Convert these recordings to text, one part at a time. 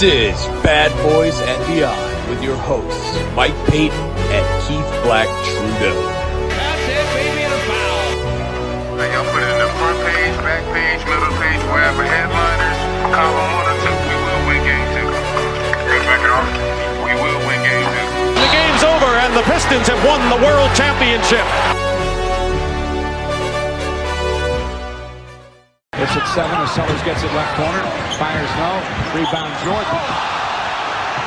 This is Bad Boys and Beyond with your hosts, Mike Payton and Keith Black Trudeau. That's it, baby, and a foul. Hey, y'all put it in the front page, back page, middle page, wherever headliners, column one or two, we will win game two. Let's back it off. We will win game two. The game's over, and the Pistons have won the World Championship. It's at seven as Sellers gets it left corner. Fires no. Rebound Jordan.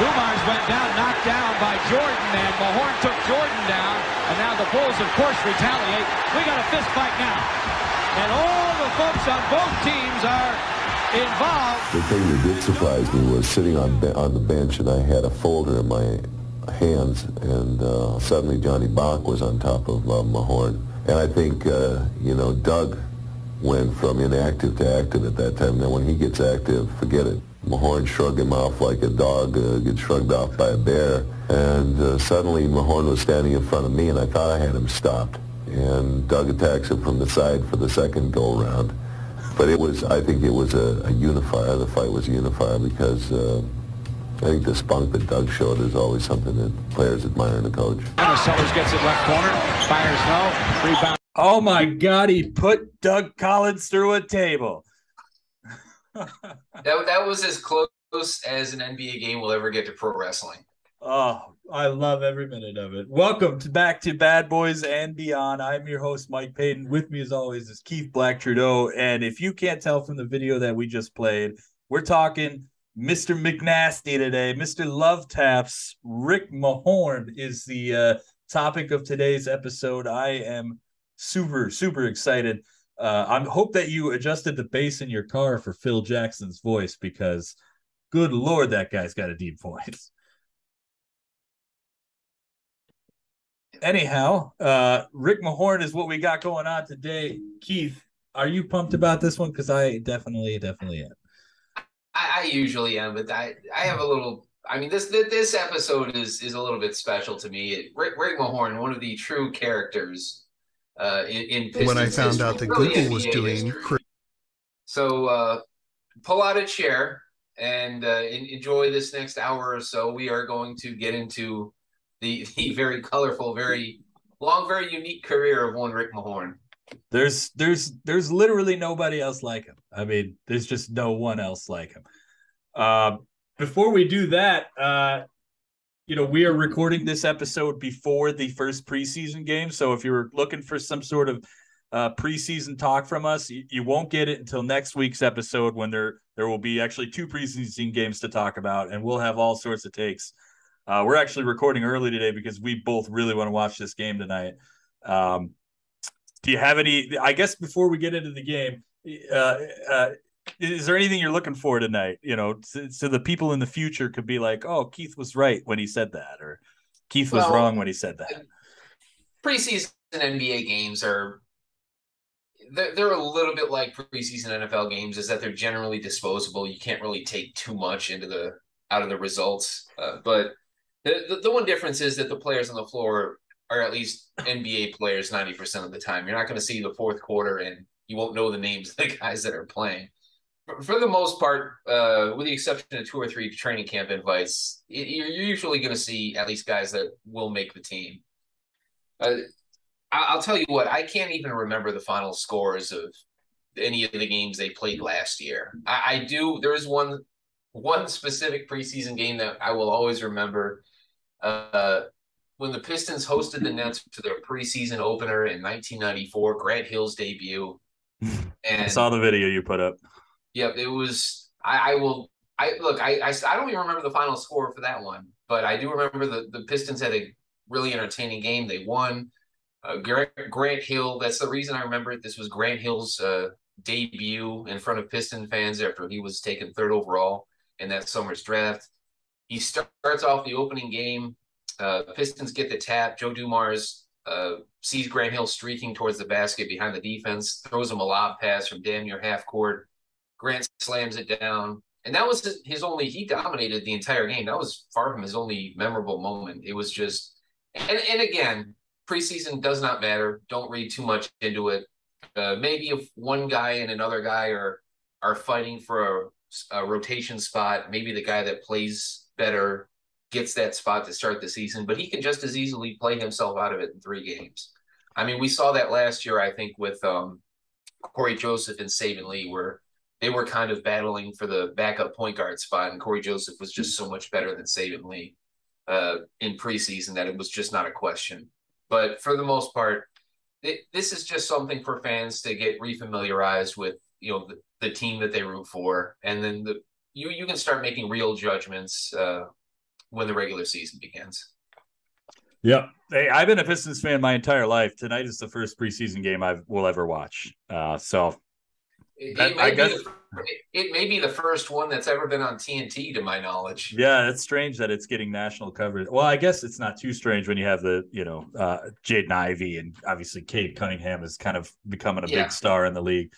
Dumars went down, knocked down by Jordan, and Mahorn took Jordan down. And now the Bulls, of course, retaliate. We got a fist fight now. And all the folks on both teams are involved. The thing that did surprise me was sitting on on the bench and I had a folder in my hands and uh, suddenly Johnny Bach was on top of uh, Mahorn. And I think, uh, you know, Doug went from inactive to active at that time. Now when he gets active, forget it. Mahorn shrugged him off like a dog uh, gets shrugged off by a bear. And uh, suddenly Mahorn was standing in front of me and I thought I had him stopped. And Doug attacks him from the side for the second go-around. But it was, I think it was a, a unifier. The fight was a unifier because uh, I think the spunk that Doug showed is always something that players admire in a coach. Sellers gets it left corner. Fires no. Rebound. Oh my God, he put Doug Collins through a table. That that was as close as an NBA game will ever get to pro wrestling. Oh, I love every minute of it. Welcome to back to Bad Boys and Beyond. I'm your host, Mike Payton. With me, as always, is Keith Black Trudeau. And if you can't tell from the video that we just played, we're talking Mr. McNasty today. Mr. Love Taps, Rick Mahorn is the uh, topic of today's episode. I am super, super excited. Uh, I hope that you adjusted the bass in your car for Phil Jackson's voice because, good lord, that guy's got a deep voice. anyhow, uh, Rick Mahorn is what we got going on today. Keith, are you pumped about this one? Because I definitely, definitely am. I, I usually am, but I I have a little. I mean, this this episode is is a little bit special to me. Rick, Rick Mahorn, one of the true characters uh, in, in when I found history, out that really Google was NBA doing history. So uh, pull out a chair and uh, en- enjoy this next hour or so. We are going to get into the the very colorful, very long, very unique career of one Rick Mahorn. There's, there's, there's literally nobody else like him. I mean, there's just no one else like him. Uh, before we do that, uh, you know, we are recording this episode before the first preseason game. So if you're looking for some sort of uh, preseason talk from us, you, you won't get it until next week's episode when there there will be actually two preseason games to talk about, and we'll have all sorts of takes. Uh, we're actually recording early today because we both really want to watch this game tonight. Um, do you have any? I guess before we get into the game, uh, uh, is there anything you're looking for tonight? You know, so, so the people in the future could be like, "Oh, Keith was right when he said that," or "Keith was Well, wrong when he said that." preseason NBA games are they're, they're a little bit like preseason NFL games is that they're generally disposable. You can't really take too much into the out of the results. Uh, but the, the the one difference is that the players on the floor are at least NBA players ninety percent of the time. You're not going to see the fourth quarter and you won't know the names of the guys that are playing. For, for the most part, uh, with the exception of two or three training camp invites, you're usually going to see at least guys that will make the team. Uh, I- I'll tell you what, I can't even remember the final scores of any of the games they played last year. I, I do. There is one one specific preseason game that I will always remember. Uh, when the Pistons hosted the Nets to their preseason opener in 1994, Grant Hill's debut. I And saw the video you put up. Yep, it was. I, I will. I look. I, I I don't even remember the final score for that one, but I do remember the the Pistons had a really entertaining game. They won. Uh, Grant, Grant Hill. That's the reason I remember it. This was Grant Hill's uh, debut in front of Piston fans after he was taken third overall in that summer's draft. He starts off the opening game. Uh, Pistons get the tap. Joe Dumars uh, sees Grant Hill streaking towards the basket behind the defense, throws him a lob pass from damn near half court. Grant slams it down. And that was his only, he dominated the entire game. That was far from his only memorable moment. It was just, and, and again, preseason does not matter. Don't read too much into it. Uh, maybe if one guy and another guy are are fighting for a a rotation spot. Maybe the guy that plays better gets that spot to start the season, but he can just as easily play himself out of it in three games. I mean, we saw that last year, I think, with um, Cory Joseph and Saben Lee, where they were kind of battling for the backup point guard spot, and Cory Joseph was just so much better than Saben Lee uh, in preseason that it was just not a question. But for the most part, it, this is just something for fans to get refamiliarized with, you know, the, the team that they root for, and then the you you can start making real judgments uh, when the regular season begins. Yep. Hey, I've been a Pistons fan my entire life. Tonight is the first preseason game I will ever watch. Uh, so it, it, may guess, the, it, may be the first one that's ever been on TNT, to my knowledge. Yeah, it's strange that it's getting national coverage. Well, I guess it's not too strange when you have the, you know, uh, Jaden Ivey and obviously Cade Cunningham is kind of becoming a yeah. big star in the league.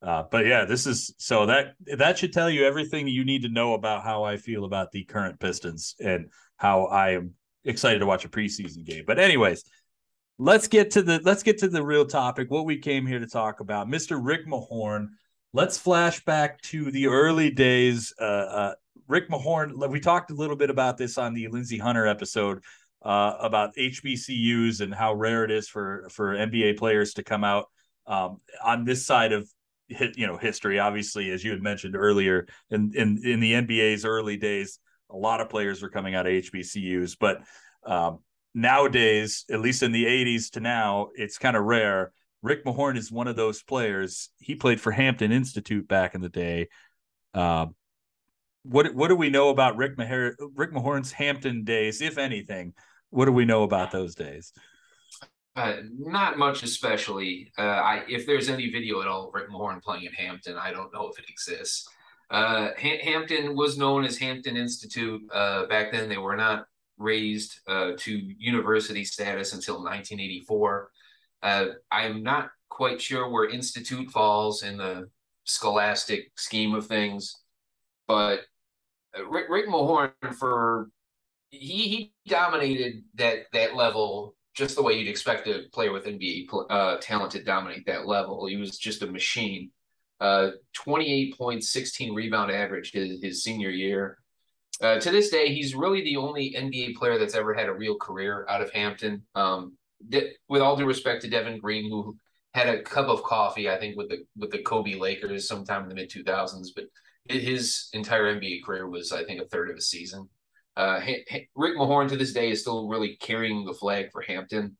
Uh, but yeah, this is so that that should tell you everything you need to know about how I feel about the current Pistons and how I am excited to watch a preseason game. But anyways, let's get to the let's get to the real topic. What we came here to talk about, Mr. Rick Mahorn. Let's flash back to the early days. Uh, uh, Rick Mahorn. We talked a little bit about this on the Lindsey Hunter episode uh, about HBCUs and how rare it is for for NBA players to come out um, on this side of you know history. Obviously, as you had mentioned earlier, in in in the NBA's early days, a lot of players were coming out of HBCUs, but um, nowadays, at least in the 80s to now, it's kind of rare. Rick Mahorn is one of those players. He played for Hampton Institute back in the day. Uh, what what do we know about Rick Mahar- Rick Mahorn's Hampton days, if anything? What do we know about those days? Uh, not much, especially. Uh, I, if there's any video at all of Rick Mahorn playing at Hampton, I don't know if it exists. Uh, Hampton was known as Hampton Institute. Uh, back then, they were not raised uh, to university status until 1984. Uh, I'm not quite sure where Institute falls in the scholastic scheme of things, but uh, Rick, Rick Mahorn for he he dominated that that level just the way you'd expect a player with NBA uh, talent to dominate that level. He was just a machine. Uh, 28 points, 16 rebound average his, his senior year. Uh, to this day, he's really the only NBA player that's ever had a real career out of Hampton. Um, de- with all due respect to Devin Green, who had a cup of coffee, I think, with the with the Kobe Lakers sometime in the mid 2000s, but his entire NBA career was, I think, a third of a season. Uh, Rick Mahorn to this day is still really carrying the flag for Hampton,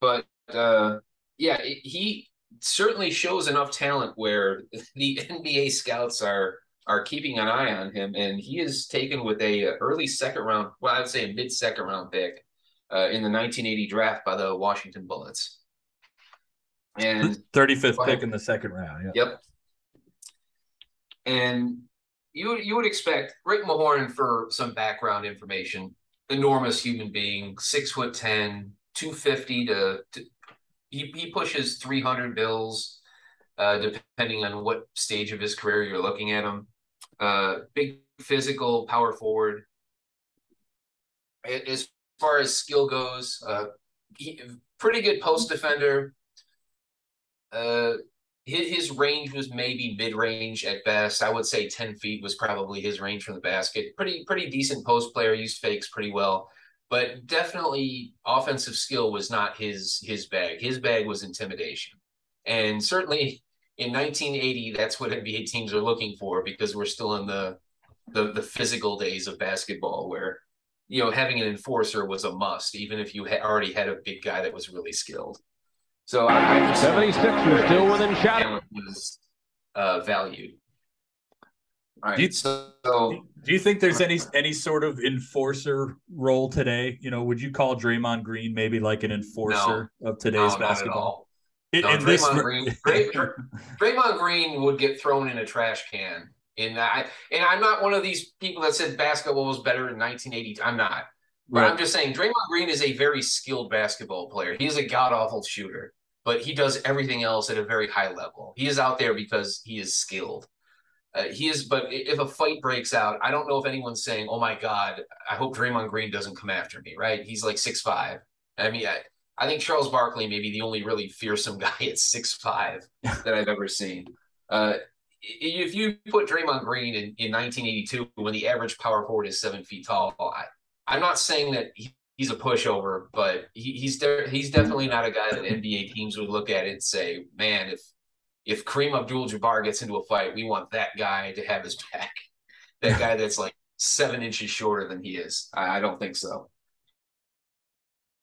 but uh, yeah, he certainly shows enough talent where the NBA scouts are are keeping an eye on him, and he is taken with a early second round, well, I would say a mid second round pick uh, in the 1980 draft by the Washington Bullets. And 35th pick in the second round. Yeah. Yep. And you you would expect Rick Mahorn for some background information. Enormous human being, six foot ten, 250 to, to he, he pushes 300 bills, uh, depending on what stage of his career you're looking at him. Uh, big physical power forward. As far as skill goes, uh, he, pretty good post defender. Uh, his, his range was maybe mid range at best. I would say 10 feet was probably his range from the basket. Pretty, pretty decent post player, used fakes pretty well but definitely offensive skill was not his his bag. His bag was intimidation, and certainly in 1980, that's what NBA teams are looking for because we're still in the the, the physical days of basketball where you know having an enforcer was a must, even if you ha- already had a big guy that was really skilled. So I, I 76 was still within shot. Was uh, valued. All right. Do you, so, do you think there's any any sort of enforcer role today? You know, would you call Draymond Green maybe like an enforcer no, of today's no, basketball? It, no, Draymond, this... Green, Draymond Green would get thrown in a trash can. And I and I'm not one of these people that said basketball was better in 1980. I'm not. But right. I'm just saying Draymond Green is a very skilled basketball player. He is a god awful shooter, but he does everything else at a very high level. He is out there because he is skilled. Uh, he is, but if a fight breaks out, I don't know if anyone's saying, "Oh my God, I hope Draymond Green doesn't come after me." Right? He's like six five. I mean, I, I think Charles Barkley may be the only really fearsome guy at six five that I've ever seen. Uh, if you put Draymond Green in, in 1982 when the average power forward is seven feet tall, I, I'm not saying that he, he's a pushover, but he, he's de- he's definitely not a guy that NBA teams would look at and say, man, if if Kareem Abdul-Jabbar gets into a fight, we want that guy to have his back. That guy that's like seven inches shorter than he is. I, I don't think so.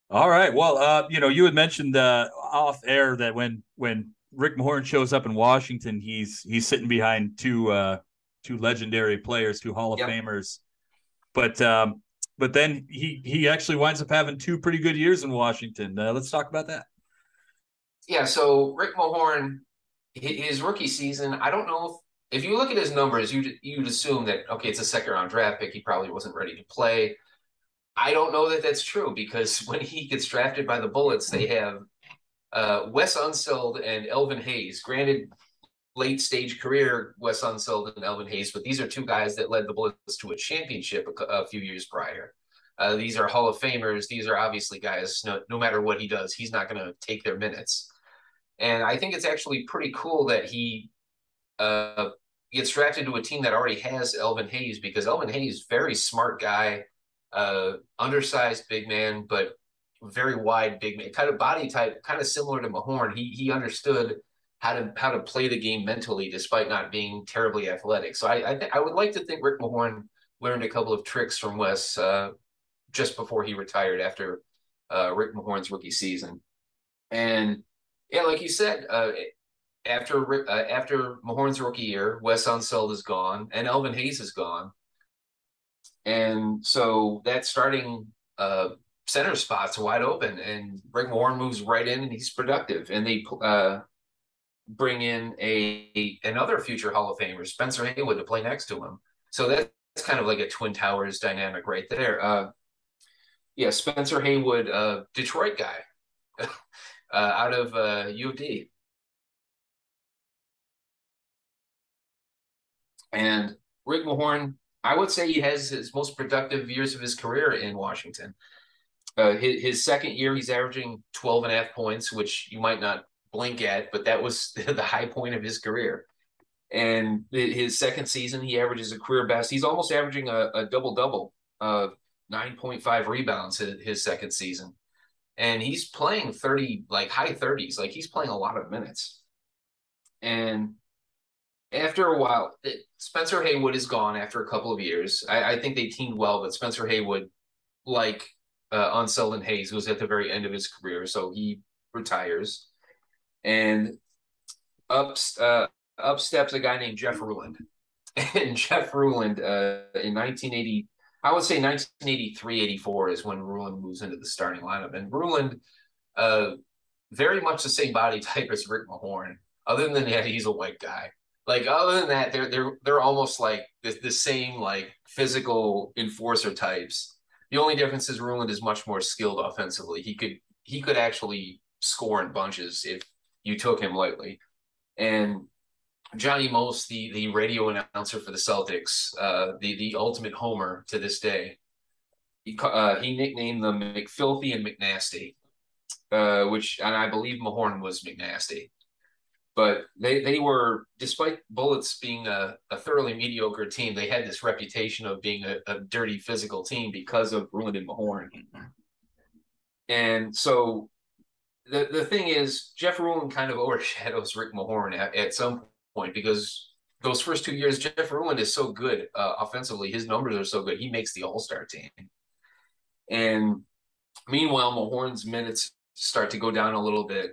All right. Well, uh, you know, you had mentioned uh, off air that when when Rick Mahorn shows up in Washington, he's he's sitting behind two uh, two legendary players, two Hall of yep. Famers. But um, but then he he actually winds up having two pretty good years in Washington. Uh, let's talk about that. Yeah. So Rick Mahorn, his rookie season, I don't know if, if you look at his numbers, you you'd assume that okay, it's a second round draft pick. He probably wasn't ready to play. I don't know that that's true because when he gets drafted by the Bullets, they have uh, Wes Unseld and Elvin Hayes. Granted, late stage career, Wes Unseld and Elvin Hayes, but these are two guys that led the Bullets to a championship a, a few years prior. Uh, these are Hall of Famers. These are obviously guys, no, no matter what he does, he's not going to take their minutes. And I think it's actually pretty cool that he uh, gets drafted to a team that already has Elvin Hayes because Elvin Hayes, very smart guy, uh, undersized big man, but very wide big man, kind of body type, kind of similar to Mahorn. He he understood how to how to play the game mentally despite not being terribly athletic. So I I, I would like to think Rick Mahorn learned a couple of tricks from Wes uh, just before he retired after uh, Rick Mahorn's rookie season. And yeah, like you said, uh, after uh, after Mahorn's rookie year, Wes Unseld is gone and Elvin Hayes is gone. And so that starting uh, center spot's wide open, and Rick Mahorn moves right in, and he's productive. And they uh, bring in a another future Hall of Famer, Spencer Haywood, to play next to him. So that's kind of like a Twin Towers dynamic right there. Uh, yeah, Spencer Haywood, uh, Detroit guy, uh, out of uh, U of D. And Rick Mahorn I would say he has his most productive years of his career in Washington. Uh, his, his, second year, he's averaging 12 and a half points, which you might not blink at, but that was the high point of his career. And his second season, he averages a career best. He's almost averaging a, a double double of 9.5 rebounds his, his second season. And he's playing 30, like high 30s, like he's playing a lot of minutes. And after a while, Spencer Haywood is gone after a couple of years. I, I think they teamed well, but Spencer Haywood, like uh, Unseld and Hayes, was at the very end of his career, so he retires. And up, uh, up steps a guy named Jeff Ruland. And Jeff Ruland uh, in 1980, I would say 1983, 84 is when Ruland moves into the starting lineup. And Ruland, uh, very much the same body type as Rick Mahorn, other than that, he's a white guy. Like other than that, they're they're they're almost like the, the same like physical enforcer types. The only difference is Ruland is much more skilled offensively. He could he could actually score in bunches if you took him lightly. And Johnny Most, the the radio announcer for the Celtics, uh, the the ultimate homer to this day, he uh, he nicknamed them McFilthy and McNasty, uh, which and I believe Mahorn was McNasty but they they were despite bullets being a, a thoroughly mediocre team they had this reputation of being a, a dirty physical team because of Ruland and Mahorn and so the the thing is Jeff Ruland kind of overshadows Rick Mahorn at, at some point because those first two years Jeff Ruland is so good uh, offensively his numbers are so good he makes the all-star team. And meanwhile Mahorn's minutes start to go down a little bit.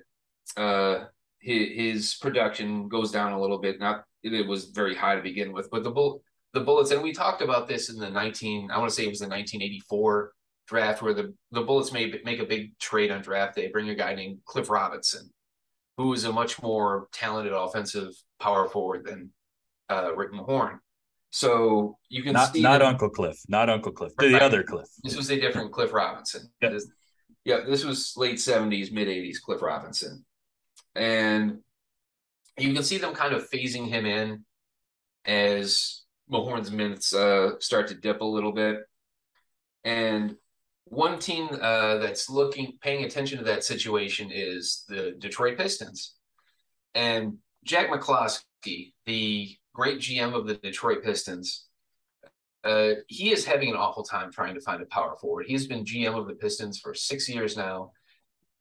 Uh, his, his production goes down a little bit. Not it was very high to begin with, but the bull the bullets, and we talked about this in the 19, I want to say it was the 1984 draft where the, the Bullets made make a big trade on draft day, bring a guy named Cliff Robinson, who is a much more talented offensive power forward than uh, Rick Mahorn. So you can not, see not that, Uncle Cliff, not Uncle Cliff, right, the other Cliff. This was a different Cliff Robinson. This, yeah, this was late 70s, mid 80s Cliff Robinson and you can see them kind of phasing him in as Mahorn's minutes uh, start to dip a little bit. And one team uh, that's looking, paying attention to that situation is the Detroit Pistons. And Jack McCloskey, the great GM of the Detroit Pistons, uh, he is having an awful time trying to find a power forward. He's been GM of the Pistons for six years now.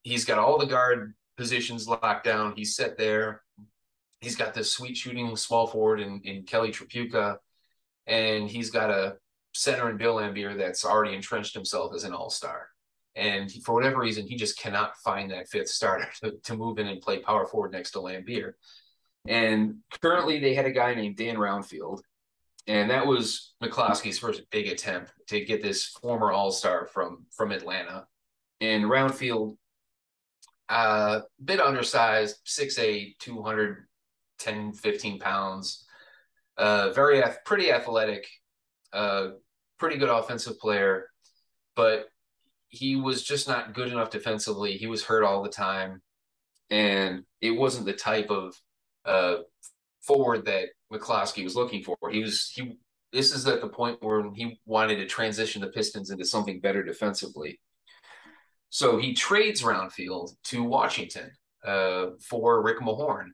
He's got all the guard positions locked down. He's set there. He's got this sweet shooting small forward in, in Kelly Tripucka, and he's got a center in Bill Laimbeer that's already entrenched himself as an all star. And he, for whatever reason, he just cannot find that fifth starter to, to move in and play power forward next to Laimbeer. And currently, they had a guy named Dan Roundfield, and that was McCloskey's first big attempt to get this former All Star from from Atlanta. And Roundfield, uh, bit undersized, 6'8", 210, 15 pounds, uh, very pretty athletic, uh, pretty good offensive player, but he was just not good enough defensively. He was hurt all the time, and it wasn't the type of uh, forward that McCloskey was looking for. He was he. This is at the point where he wanted to transition the Pistons into something better defensively. So he trades Roundfield to Washington uh, for Rick Mahorn,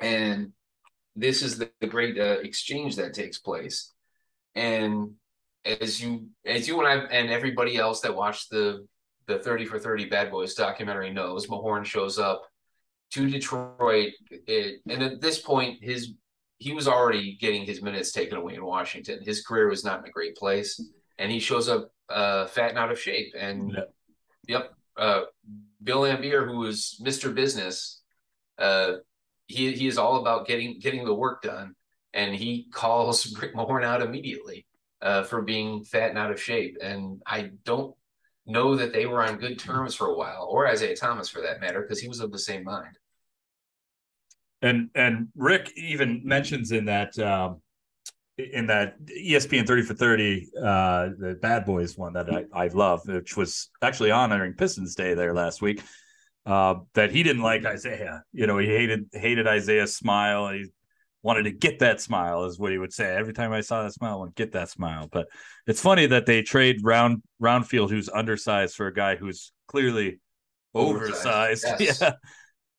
and this is the, the great uh, exchange that takes place. And as you as you and I and everybody else that watched the the 30 for 30 Bad Boys documentary knows, Mahorn shows up to Detroit. It, and at this point, his he was already getting his minutes taken away in Washington. His career was not in a great place, and he shows up uh, fat and out of shape. And yep uh, Bill Laimbeer, who is Mr. Business, uh, he he is all about getting getting the work done, and he calls Rick Mahorn out immediately uh, for being fat and out of shape. And I don't know that they were on good terms for a while, or Isiah Thomas for that matter, because he was of the same mind. And and Rick even mentions in that um, in that ESPN 30 for 30, uh, the Bad Boys one that I, I love, which was actually honoring Pistons Day there last week, uh, that he didn't like Isiah. You know, he hated hated Isiah's smile. And he wanted to get that smile is what he would say every time i saw that smile I want to get that smile but it's funny that they trade round roundfield who's undersized for a guy who's clearly oversized, oversized. Yes. yeah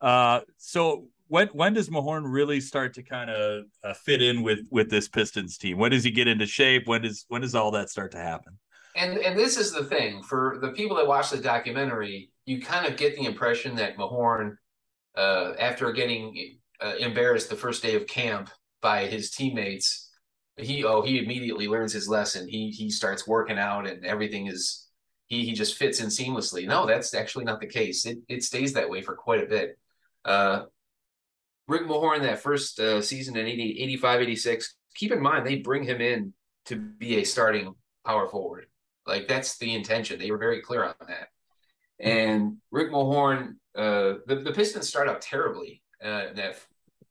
uh, so when when does mahorn really start to kind of uh, fit in with with this pistons team when does he get into shape when does when does all that start to happen and and this is the thing for the people that watch the documentary you kind of get the impression that mahorn uh, after getting uh, embarrassed the first day of camp by his teammates, he oh he immediately learns his lesson. He he starts working out and everything is he he just fits in seamlessly. No, that's actually not the case. It it stays that way for quite a bit. Uh, Rick Mahorn that first uh, season in 80, 85, 86, keep in mind they bring him in to be a starting power forward. Like that's the intention. They were very clear on that. And Rick Mahorn, uh, the, the Pistons start out terribly uh, that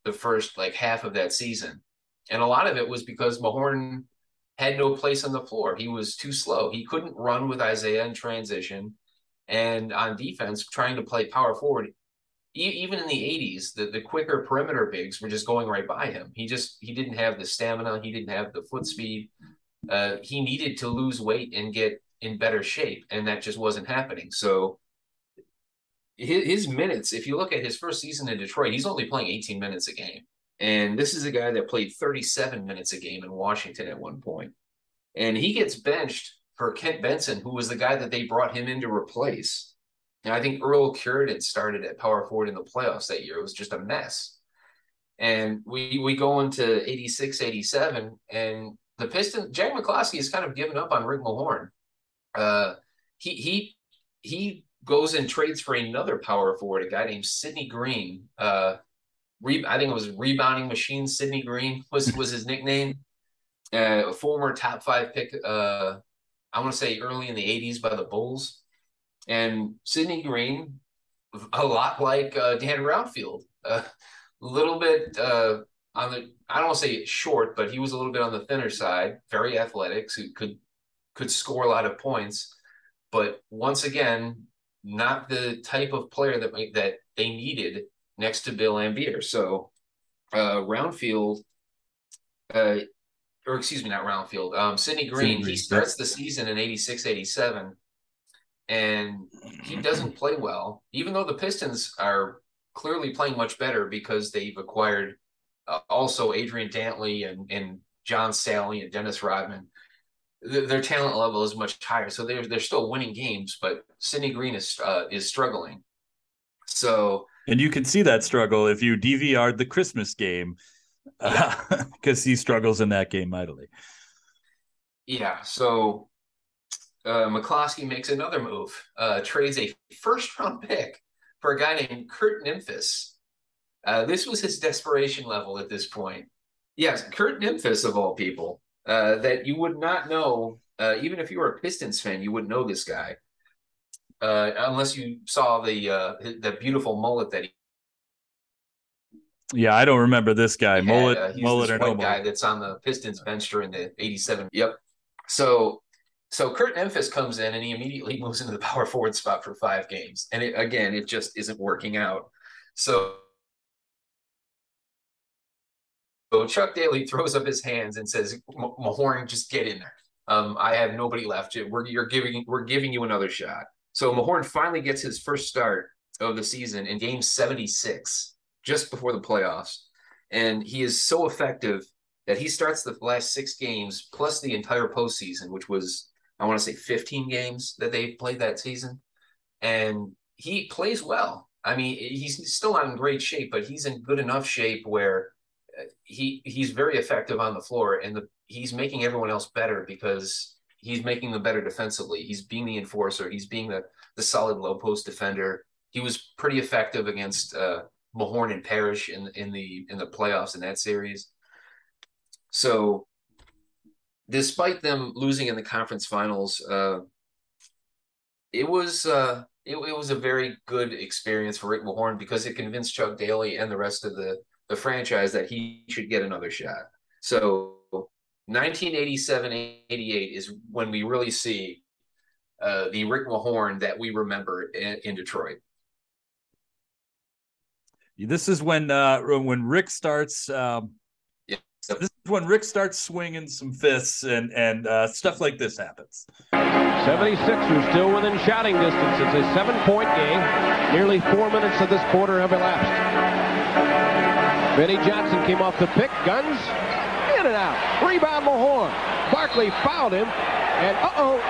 the first like half of that season. And a lot of it was because Mahorn had no place on the floor. He was too slow. He couldn't run with Isiah in transition. And on defense, trying to play power forward, even in the 80s, the, the quicker perimeter bigs were just going right by him. He just he didn't have the stamina, he didn't have the foot speed. Uh, he needed to lose weight and get in better shape, and that just wasn't happening. So his, his minutes, if you look at his first season in Detroit, he's only playing 18 minutes a game. And this is a guy that played 37 minutes a game in Washington at one point. And he gets benched for Kent Benson, who was the guy that they brought him in to replace. And I think Earl Cureton started at power forward in the playoffs that year. It was just a mess. And we we go into 86, 87, and the Pistons, Jack McCloskey has kind of given up on Rick Mahorn. Uh, he he he goes and trades for another power forward, a guy named Sidney Green. Uh, re- I think it was rebounding machine. Sidney Green was was his nickname. Uh, a former top five pick. Uh, I want to say early in the '80s by the Bulls, and Sidney Green, a lot like uh, Dan Roundfield, a little bit uh, on the. I don't want to say short, but he was a little bit on the thinner side. Very athletic, so could could score a lot of points. But once again, not the type of player that that they needed next to Bill Laimbeer. So uh, Roundfield, uh, or excuse me, not Roundfield, um, Sidney Green, he starts the season in 86, 87, and he doesn't play well, even though the Pistons are clearly playing much better because they've acquired uh, also Adrian Dantley and and John Salley and Dennis Rodman. Their, their talent level is much higher, so they're they're still winning games. But Sidney Green is uh, is struggling. So and you can see that struggle if you DVR'd the Christmas game because uh, he struggles in that game mightily. Yeah. So uh, McCloskey makes another move, uh, trades a first round pick for a guy named Kurt Nimphius. Uh, this was his desperation level at this point. Yes, Kurt Nimphius, of all people, uh, that you would not know, uh, even if you were a Pistons fan, you wouldn't know this guy. Uh, unless you saw the the beautiful mullet that he yeah, I don't remember this guy. mullet, uh, mullet, or no guy that's on the Pistons bench during the '87. Yep. So, so Kurt Nimphius comes in and he immediately moves into the power forward spot for five games, and it, again, it just isn't working out. So, so Chuck Daly throws up his hands and says, "Mahorn, just get in there. Um, I have nobody left. We're you're giving we're giving you another shot." So Mahorn finally gets his first start of the season in Game 76 just before the playoffs. And he is so effective that he starts the last six games plus the entire postseason, which was, I want to say 15 games that they played that season. And he plays well. I mean, he's still not in great shape, but he's in good enough shape where uh, he he's very effective on the floor, and the, he's making everyone else better because he's making them better defensively. He's being the enforcer. He's being the the solid low post defender. He was pretty effective against uh, Mahorn and Parish in in the in the playoffs in that series. So, despite them losing in the conference finals, uh, it was uh, it, it was a very good experience for Rick Mahorn because it convinced Chuck Daly and the rest of the the franchise that he should get another shot. So 1987-88 is when we really see uh, the Rick Mahorn that we remember in, in Detroit. This is when uh, when Rick starts. Um, yeah. This is when Rick starts swinging some fists and and uh, stuff like this happens. 76ers still within shouting distance. It's a seven-point game. Nearly four minutes of this quarter have elapsed. Vinnie Johnson came off the pick. Guns in and out. Rebound Mahorn. Barkley fouled him. And uh-oh.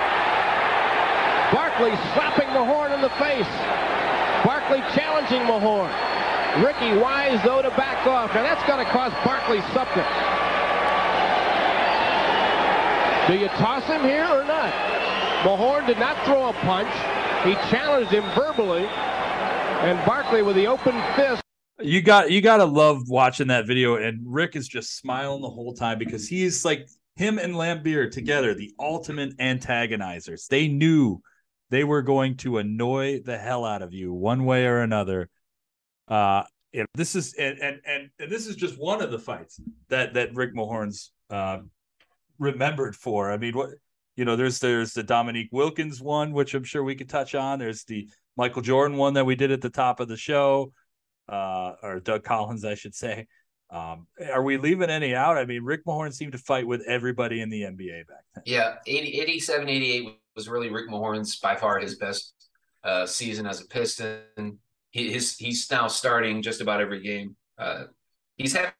Barkley slapping Mahorn in the face. Barkley challenging Mahorn. Ricky Wise, though, to back off. Now, that's going to cost Barkley something. Do you toss him here or not? Mahorn did not throw a punch. He challenged him verbally. And Barkley with the open fist. You got you got to love watching that video, and Rick is just smiling the whole time because he's like him and Laimbeer together, the ultimate antagonizers. They knew they were going to annoy the hell out of you one way or another uh, you know, this is and, and and this is just one of the fights that that Rick Mahorn's uh, remembered for. I mean, what you know, there's there's the Dominique Wilkins one, which I'm sure we could touch on. There's the Michael Jordan one that we did at the top of the show, uh, or Doug Collins, I should say. Um, are we leaving any out? I mean, Rick Mahorn seemed to fight with everybody in the NBA back then. Yeah, 80, 87, 88 was really Rick Mahorn's by far his best uh, season as a Piston he, his he's now starting just about every game. Uh, he's having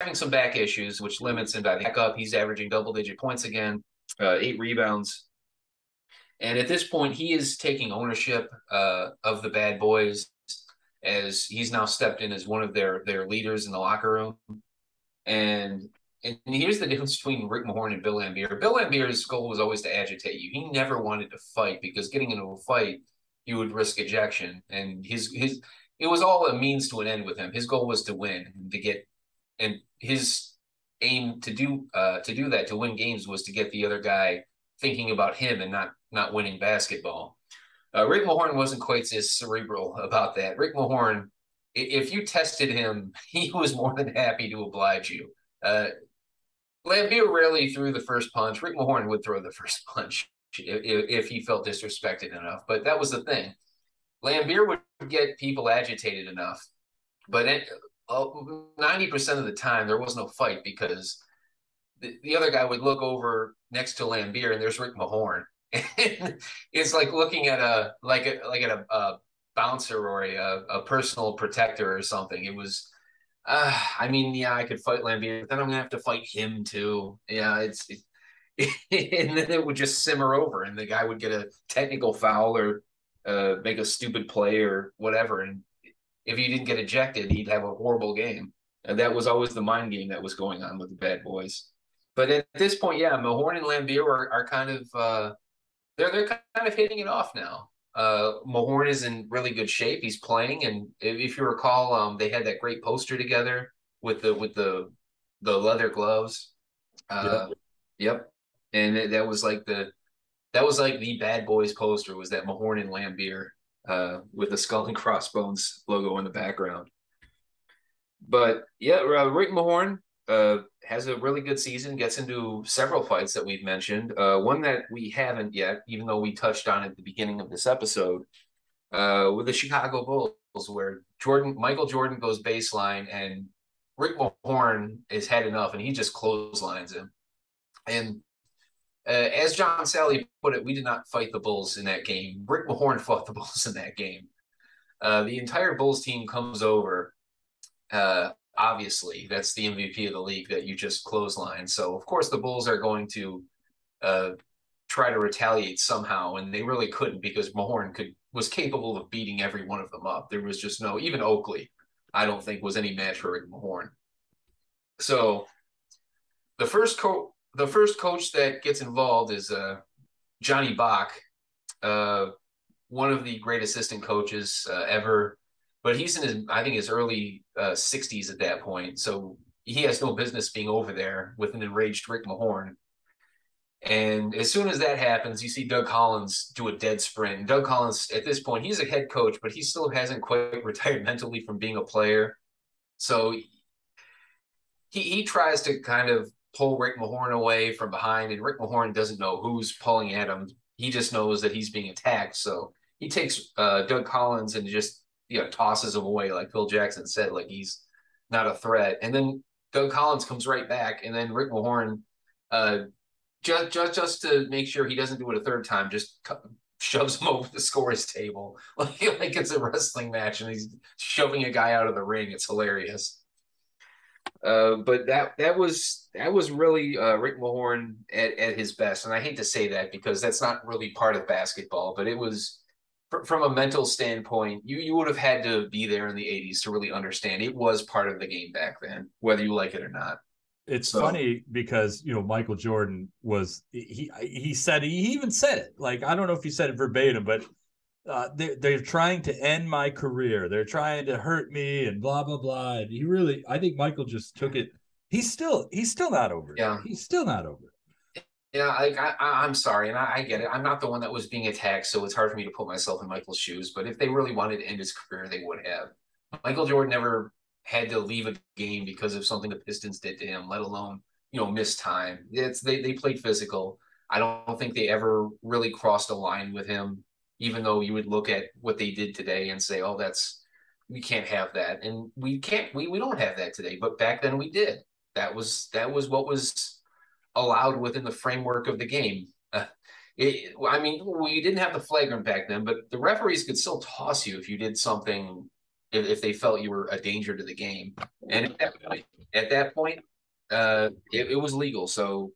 having some back issues, which limits him back up. He's averaging double digit points again, uh, eight rebounds. And at this point, he is taking ownership uh, of the bad boys as he's now stepped in as one of their their leaders in the locker room. And and here's the difference between Rick Mahorn and Bill Laimbeer. Bill Laimbeer's goal was always to agitate you. He never wanted to fight because getting into a fight, you would risk ejection. And his his it was all a means to an end with him. His goal was to win, and to get, and his aim to do uh, to do that to win games was to get the other guy thinking about him and not not winning basketball. Uh, Rick Mahorn wasn't quite as cerebral about that. Rick Mahorn, if you tested him, he was more than happy to oblige you. Uh, Laimbeer rarely threw the first punch. Rick Mahorn would throw the first punch if, if he felt disrespected enough. But that was the thing. Laimbeer would get people agitated enough, but uh, ninety percent of the time there was no fight because the, the other guy would look over next to Laimbeer and there's Rick Mahorn. it's like looking at a like a like at a, a bouncer or a, a personal protector or something. It was, uh, I mean, yeah, I could fight Laimbeer, but then I'm gonna have to fight him too. Yeah, it's, it, and then it would just simmer over, and the guy would get a technical foul or uh, make a stupid play or whatever, and if he didn't get ejected, he'd have a horrible game. And that was always the mind game that was going on with the bad boys. But at this point, yeah, Mahorn and Laimbeer are, are kind of uh, they're they're kind of hitting it off now. Uh, Mahorn is in really good shape. He's playing, and if you recall, um, they had that great poster together with the with the the leather gloves. Uh, yep. yep. And that was like the that was like the bad boys poster was that Mahorn and Laimbeer uh, with the skull and crossbones logo in the background. But yeah, uh, Rick Mahorn uh, has a really good season, gets into several fights that we've mentioned. Uh, one that we haven't yet, even though we touched on at the beginning of this episode, uh, with the Chicago Bulls, where Jordan Michael Jordan goes baseline and Rick Mahorn has had enough, and he just clotheslines him. And uh, as John Salley put it, we did not fight the Bulls in that game. Rick Mahorn fought the Bulls in that game. Uh, the entire Bulls team comes over. Uh, obviously, that's the MVP of the league that you just clothesline. So, of course, the Bulls are going to uh, try to retaliate somehow, and they really couldn't because Mahorn could was capable of beating every one of them up. There was just no even Oakley. I don't think was any match for Mahorn. So, the first co- the first coach that gets involved is uh, Johnny Bach, uh, one of the great assistant coaches uh, ever. But he's in his, I think, his early 60s uh, at that point. So he has no business being over there with an enraged Rick Mahorn. And as soon as that happens, you see Doug Collins do a dead sprint. And Doug Collins, at this point, he's a head coach, but he still hasn't quite retired mentally from being a player. So he, he tries to kind of pull Rick Mahorn away from behind, and Rick Mahorn doesn't know who's pulling at him. He just knows that he's being attacked. So he takes uh, Doug Collins and just you know tosses him away, like Phil Jackson said, like he's not a threat. And then Doug Collins comes right back, and then Rick Mahorn, uh, just just just to make sure he doesn't do it a third time, just shoves him over the scores table like like it's a wrestling match, and he's shoving a guy out of the ring. It's hilarious. Uh, but that that was that was really uh, Rick Mahorn at, at his best, and I hate to say that because that's not really part of basketball, but it was from a mental standpoint. You you would have had to be there in the '80s to really understand it was part of the game back then, whether you like it or not. It's so. funny because you know Michael Jordan was he he said he even said it like I don't know if he said it verbatim, but uh, they're, they're trying to end my career. They're trying to hurt me and blah, blah, blah. And he really, I think Michael just took it. He's still, he's still not over it. Yeah. He's still not over it. Yeah. Like, I, I, am sorry. And I, I, get it. I'm not the one that was being attacked. So it's hard for me to put myself in Michael's shoes. But if they really wanted to end his career, they would have. Michael Jordan never had to leave a game because of something the Pistons did to him, let alone, you know, miss time. It's they, they played physical. I don't think they ever really crossed a line with him even though you would look at what they did today and say, oh, that's we can't have that. And we can't we, we don't have that today. But back then we did. That was that was what was allowed within the framework of the game. Uh, it, I mean, we didn't have the flagrant back then, but the referees could still toss you if you did something if, if they felt you were a danger to the game. And at that point, at that point uh, it, it was legal. So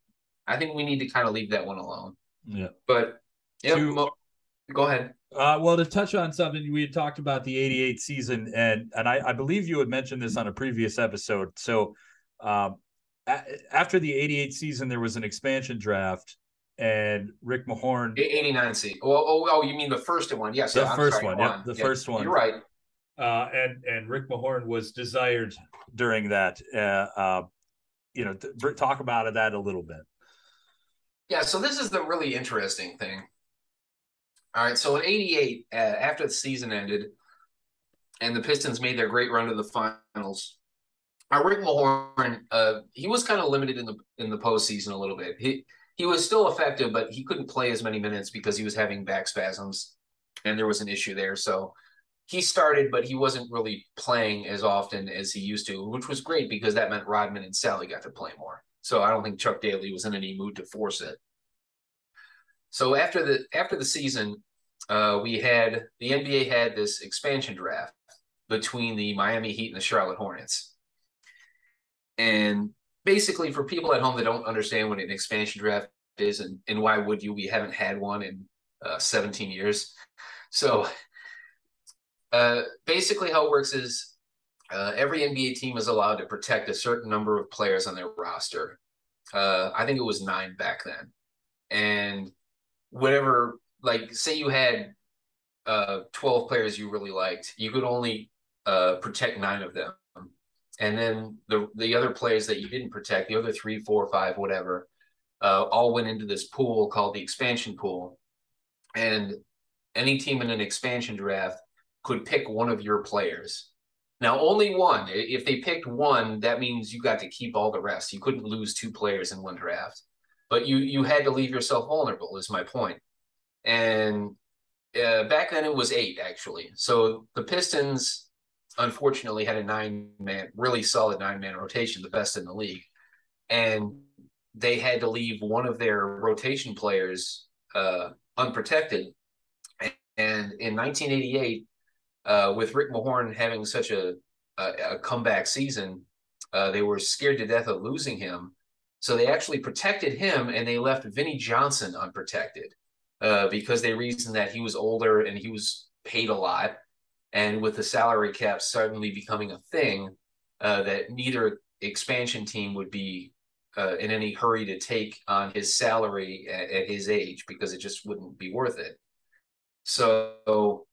I think we need to kind of leave that one alone. Yeah. But yeah, to, Go ahead. Uh, well, to touch on something we had talked about the '88 season, and and I, I, believe you had mentioned this on a previous episode. So, um, after the '88 season, there was an expansion draft, and Rick Mahorn, '89 season. Oh, oh, oh, you mean the first one? Yes, the I'm first sorry, one. Yeah, the yeah, first one. You're right. Uh, and and Rick Mahorn was desired during that. Uh, uh, you know, th- talk about that a little bit. Yeah, so this is the really interesting thing. All right. So in '88, uh, after the season ended, and the Pistons made their great run to the finals, our Rick Mahorn, uh, he was kind of limited in the in the postseason a little bit. He he was still effective, but he couldn't play as many minutes because he was having back spasms, and there was an issue there. So he started, but he wasn't really playing as often as he used to, which was great because that meant Rodman and Salley got to play more. So I don't think Chuck Daly was in any mood to force it. So after the after the season, uh, we had the NBA had this expansion draft between the Miami Heat and the Charlotte Hornets. And basically, for people at home that don't understand what an expansion draft is and, and why would you, we haven't had one in uh, 17 years. So uh, basically, how it works is uh, every NBA team is allowed to protect a certain number of players on their roster. Uh, I think it was nine back then. And whatever, like, say you had uh, 12 players you really liked, you could only uh, protect nine of them. And then the the other players that you didn't protect, the other three, four, five, whatever, uh, all went into this pool called the expansion pool. And any team in an expansion draft could pick one of your players. Now, only one. If they picked one, that means you got to keep all the rest. You couldn't lose two players in one draft, but you you had to leave yourself vulnerable. Is my point. And uh, back then it was eight actually. So the Pistons unfortunately had a nine man, really solid nine man rotation, the best in the league, and they had to leave one of their rotation players uh, unprotected. And in 1988, uh, with Rick Mahorn having such a, a, a comeback season, uh, they were scared to death of losing him. So they actually protected him and they left Vinnie Johnson unprotected uh, because they reasoned that he was older and he was paid a lot. And with the salary cap suddenly becoming a thing, uh, that neither expansion team would be uh, in any hurry to take on his salary at, at his age because it just wouldn't be worth it. So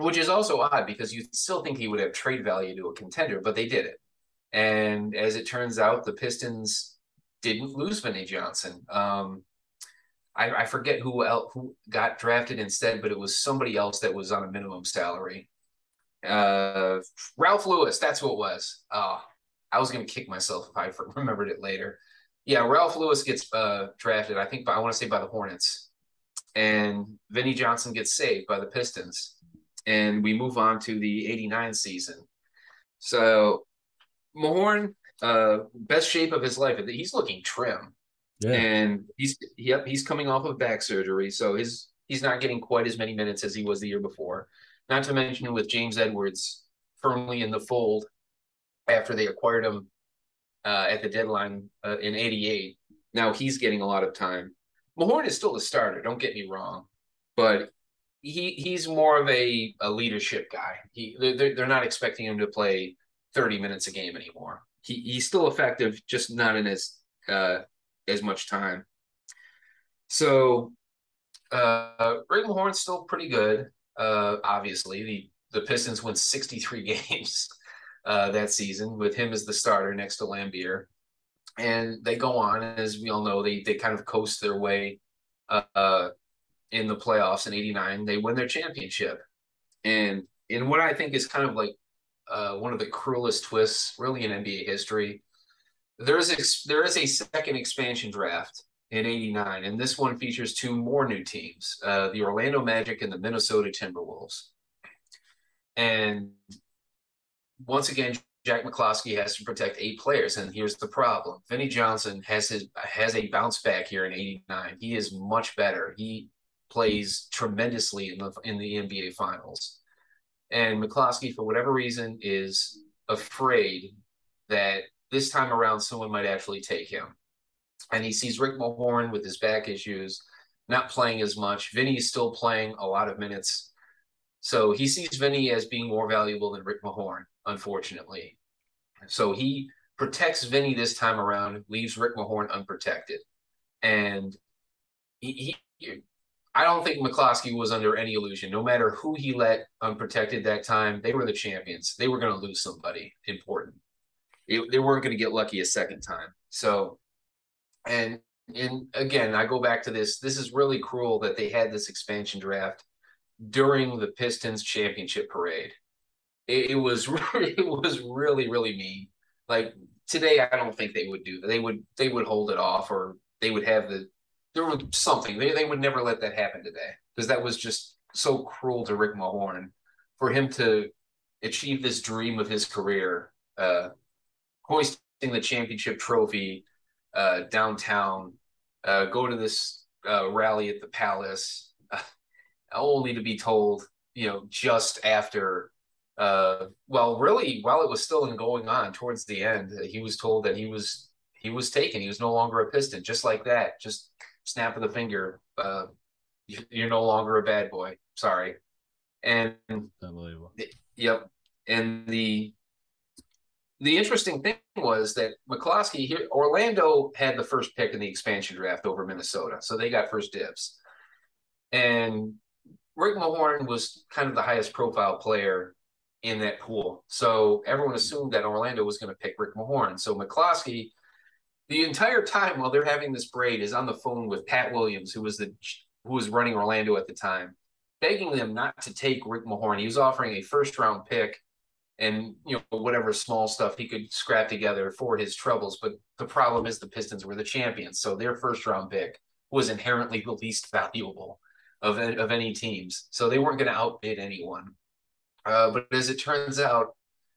which is also odd because you still think he would have trade value to a contender, but they did it. And as it turns out, the Pistons didn't lose Vinnie Johnson. Um, I, I, forget who else, who got drafted instead, but it was somebody else that was on a minimum salary. Uh, Ralph Lewis, that's who it was. Uh, I was going to kick myself if I remembered it later. Yeah, Ralph Lewis gets uh, drafted, I think, by, I want to say by the Hornets. And Vinnie Johnson gets saved by the Pistons and we move on to the 89 season. So Mahorn, uh, best shape of his life. He's looking trim. Yeah. And he's yep, he's coming off of back surgery. So his he's not getting quite as many minutes as he was the year before. Not to mention with James Edwards firmly in the fold after they acquired him uh, at the deadline uh, in 88. Now he's getting a lot of time. Mahorn is still the starter, don't get me wrong, but he he's more of a, a leadership guy. He they're, they're not expecting him to play 30 minutes a game anymore. He he's still effective, just not in as uh, as much time. So uh Rick Mahorn's still pretty good. Uh obviously the the Pistons win 63 games uh that season with him as the starter next to Laimbeer, And they go on, as we all know, they they kind of coast their way uh, in the playoffs in 89 they win their championship and in what i think is kind of like uh, one of the cruelest twists really in nba history there is a, there is a second expansion draft in 89 and this one features two more new teams uh, the orlando magic and the minnesota timberwolves and once again Jack McCloskey has to protect eight players, and here's the problem: Vinnie Johnson has his has a bounce back here in '89. He is much better. He plays tremendously in the in the NBA Finals, and McCloskey, for whatever reason, is afraid that this time around someone might actually take him, and he sees Rick Mahorn with his back issues not playing as much. Vinnie is still playing a lot of minutes, so he sees Vinnie as being more valuable than Rick Mahorn, unfortunately. So he protects Vinnie this time around, leaves Rick Mahorn unprotected, and he, he I don't think McCloskey was under any illusion. No matter who he let unprotected that time, they were the champions. They were going to lose somebody important. It, they weren't going to get lucky a second time. So, and and again, I go back to this. This is really cruel that they had this expansion draft during the Pistons championship parade. It, it was it was really really mean. Like today, I don't think they would do. They would they would hold it off, or they would have the there was something they, they would never let that happen today because that was just so cruel to Rick Mahorn for him to achieve this dream of his career, uh, hoisting the championship trophy uh, downtown, uh, go to this uh, rally at the Palace. only to be told, you know, just after uh well really while it was still in going on towards the end he was told that he was he was taken he was no longer a piston just like that just snap of the finger uh you're no longer a bad boy sorry and Unbelievable. yep and the the interesting thing was that McCloskey here Orlando had the first pick in the expansion draft over Minnesota so they got first dibs and Rick Mahorn was kind of the highest profile player in that pool. So everyone assumed that Orlando was going to pick Rick Mahorn. So McCloskey, the entire time while they're having this braid, is on the phone with Pat Williams, who was the who was running Orlando at the time, begging them not to take Rick Mahorn. He was offering a first round pick and you know whatever small stuff he could scrap together for his troubles. But the problem is the Pistons were the champions, so their first round pick was inherently the least valuable of of any teams. So they weren't going to outbid anyone. Uh, but as it turns out,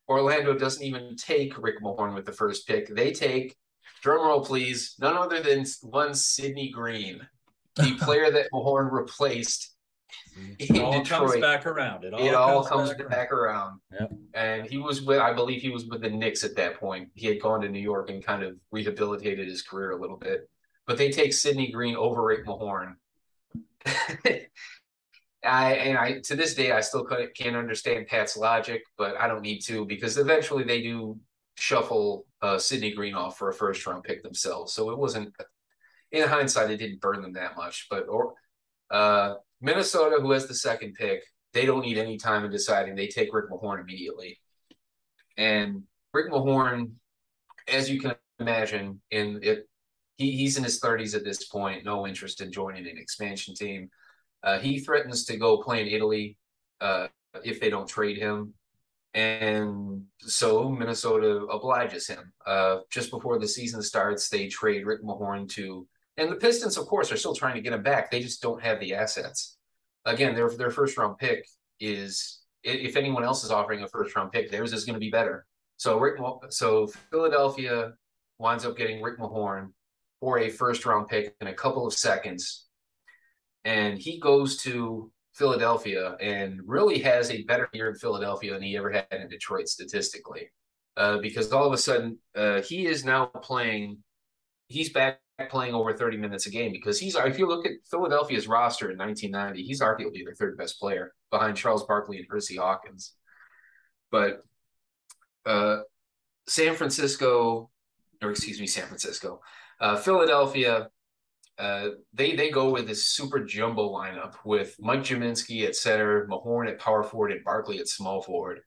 Orlando doesn't even take Rick Mahorn with the first pick. They take, drumroll please, none other than one Sidney Green, the player that Mahorn replaced It all Detroit. comes back around. It all, it all comes, comes back, back, around. around. Yep. And he was with, I believe he was with the Knicks at that point. He had gone to New York and kind of rehabilitated his career a little bit. But they take Sidney Green over Rick Mahorn. I and I to this day I still can't understand Pat's logic, but I don't need to because eventually they do shuffle uh, Sidney Green off for a first round pick themselves. So it wasn't in hindsight it didn't burn them that much. But or uh, Minnesota, who has the second pick, they don't need any time in deciding. They take Rick Mahorn immediately, and Rick Mahorn, as you can imagine, in it, he, he's in his thirties at this point. No interest in joining an expansion team. Uh, he threatens to go play in Italy uh, if they don't trade him. And so Minnesota obliges him. Uh, just before the season starts, they trade Rick Mahorn to, and the Pistons, of course, are still trying to get him back. They just don't have the assets. Again, their their first round pick is, if anyone else is offering a first round pick, theirs is going to be better. So Rick, so Philadelphia winds up getting Rick Mahorn for a first round pick in a couple of seconds and he goes to Philadelphia and really has a better year in Philadelphia than he ever had in Detroit statistically. Uh, because all of a sudden uh, he is now playing, he's back playing over 30 minutes a game because he's, if you look at Philadelphia's roster in 1990, he's arguably their third best player behind Charles Barkley and Hersey Hawkins. But uh, San Francisco, or excuse me, San Francisco, uh, Philadelphia uh, they they go with this super jumbo lineup with Mike Gminski at center, Mahorn at power forward, and Barkley at small forward.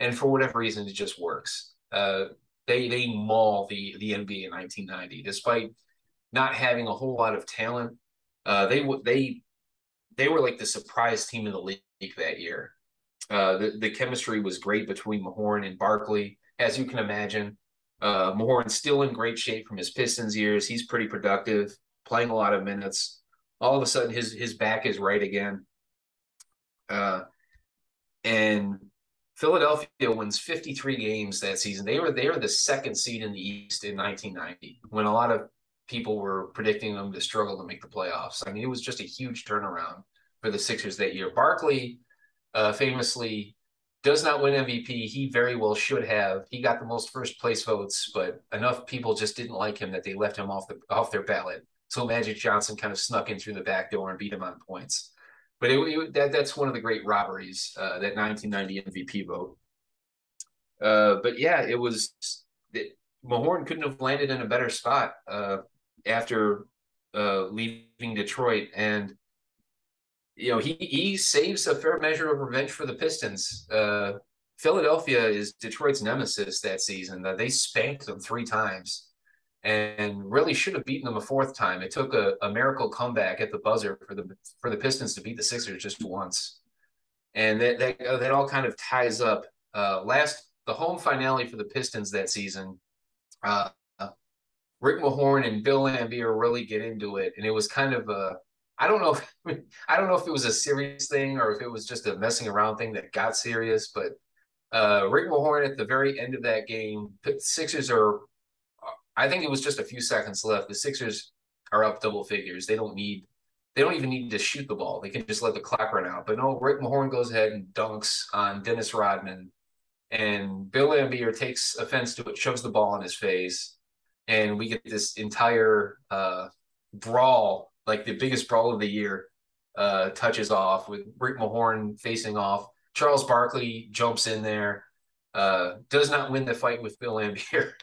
And for whatever reason, it just works. Uh, they they maul the the NBA in 1990, despite not having a whole lot of talent. Uh, they they they were like the surprise team in the league that year. Uh, the the chemistry was great between Mahorn and Barkley, as you can imagine. Uh, Mahorn's still in great shape from his Pistons years. He's pretty productive playing a lot of minutes. All of a sudden, his his back is right again. Uh, and Philadelphia wins 53 games that season. They were they were the second seed in the East in 1990 when a lot of people were predicting them to struggle to make the playoffs. I mean, it was just a huge turnaround for the Sixers that year. Barkley uh, famously does not win MVP. He very well should have. He got the most first place votes, but enough people just didn't like him that they left him off the off their ballot. So Magic Johnson kind of snuck in through the back door and beat him on points. But it, it, that that's one of the great robberies, uh, that 1990 MVP vote. Uh, but yeah, it was it, Mahorn couldn't have landed in a better spot uh, after uh, leaving Detroit, and you know he he saves a fair measure of revenge for the Pistons. Uh, Philadelphia is Detroit's nemesis that season. That they spanked them three times and really should have beaten them a fourth time. It took a, a miracle comeback at the buzzer for the for the Pistons to beat the Sixers just once, and that that, that all kind of ties up. Uh, last the home finale for the Pistons that season, uh, Rick Mahorn and Bill Laimbeer really get into it, and it was kind of a I don't know if I don't know if it was a serious thing or if it was just a messing around thing that got serious, but uh, Rick Mahorn at the very end of that game, Sixers are I think it was just a few seconds left. The Sixers are up double figures. They don't need they don't even need to shoot the ball. They can just let the clock run out. But no, Rick Mahorn goes ahead and dunks on Dennis Rodman. And Bill Laimbeer takes offense to it, shoves the ball in his face. And we get this entire uh, brawl, like the biggest brawl of the year, uh, touches off with Rick Mahorn facing off. Charles Barkley jumps in there, uh, does not win the fight with Bill Laimbeer.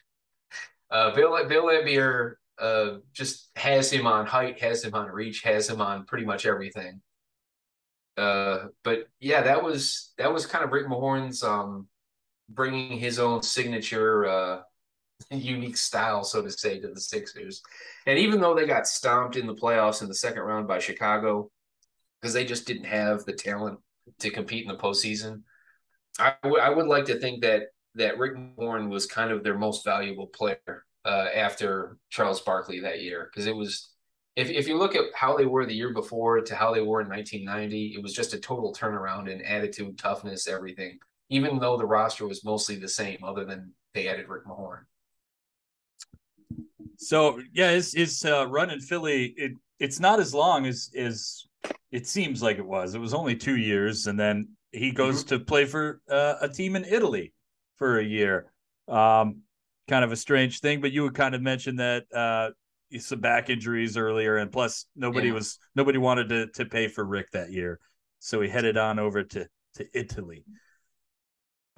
Uh, Bill Bill Laimbeer uh, just has him on height, has him on reach, has him on pretty much everything. Uh, but yeah, that was that was kind of Rick Mahorn's um, bringing his own signature, uh, unique style, so to say, to the Sixers. And even though they got stomped in the playoffs in the second round by Chicago, because they just didn't have the talent to compete in the postseason, I, w- I would like to think that that Rick Mahorn was kind of their most valuable player uh, after Charles Barkley that year because it was if if you look at how they were the year before to how they were in 1990, it was just a total turnaround in attitude, toughness, everything. Even though the roster was mostly the same, other than they added Rick Mahorn. So yeah, his his uh, run in Philly, it it's not as long as as it seems like it was. It was only two years, and then he goes mm-hmm. to play for uh, a team in Italy for a year. Um, kind of a strange thing, but you would kind of mention that uh, some back injuries earlier, and plus nobody yeah. was nobody wanted to to pay for Rick that year, so he headed on over to to Italy.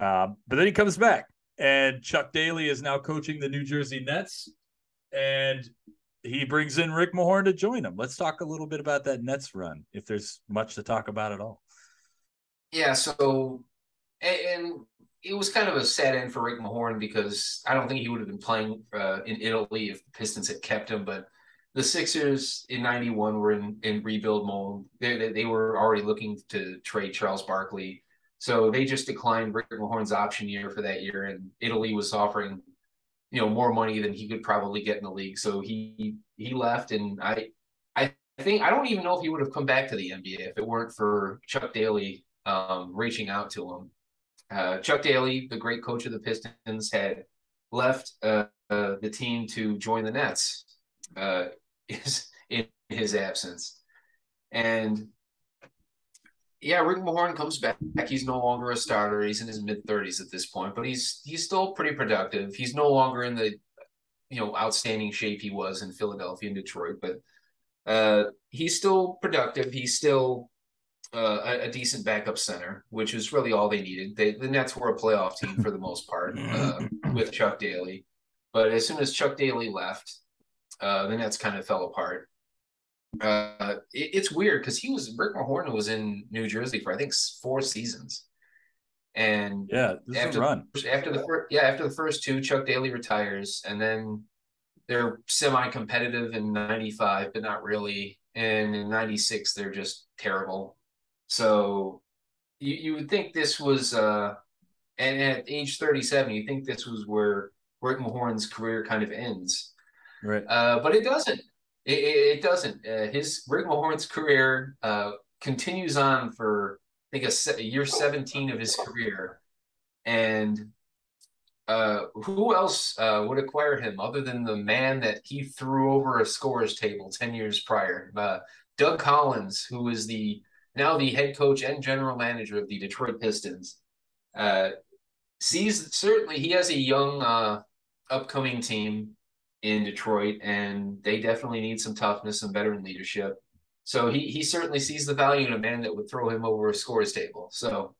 Uh, but then he comes back, and Chuck Daly is now coaching the New Jersey Nets, and he brings in Rick Mahorn to join him. Let's talk a little bit about that Nets run, if there's much to talk about at all. Yeah, so and, it was kind of a sad end for Rick Mahorn because I don't think he would have been playing uh, in Italy if the Pistons had kept him. But the Sixers in '91 were in, in rebuild mode. They, they were already looking to trade Charles Barkley, so they just declined Rick Mahorn's option year for that year, and Italy was offering you know more money than he could probably get in the league. So he he left, and I I think I don't even know if he would have come back to the NBA if it weren't for Chuck Daly um, reaching out to him uh, Chuck Daly, the great coach of the Pistons, had left uh, uh, the team to join the Nets uh, in his absence. And yeah, Rick Mahorn comes back. He's no longer a starter. He's in his mid thirties at this point, but he's he's still pretty productive. He's no longer in the you know outstanding shape he was in Philadelphia and Detroit, but uh, he's still productive. He's still uh, a, a, decent backup center, which is really all they needed. They, the Nets were a playoff team for the most part uh, with Chuck Daly, but as soon as Chuck Daly left, uh, the Nets kind of fell apart. Uh, it, it's weird because he was Rick Mahorn was in New Jersey for I think four seasons, and yeah, after run after the first yeah after the first two, Chuck Daly retires, and then they're semi-competitive in '95, but not really. And in '96, they're just terrible so you, you would think this was, uh, and at age 37, you think this was where Rick Mahorn's career kind of ends. Right. Uh, but it doesn't. It, it, it doesn't. Uh, his Rick Mahorn's career uh, continues on for I think a, a, year 17 of his career, and uh, who else uh, would acquire him other than the man that he threw over a scores table 10 years prior? Uh, Doug Collins, who is the now the head coach and general manager of the Detroit Pistons, uh, sees certainly he has a young uh, upcoming team in Detroit, and they definitely need some toughness and veteran leadership. So he he certainly sees the value in a man that would throw him over a scores table. So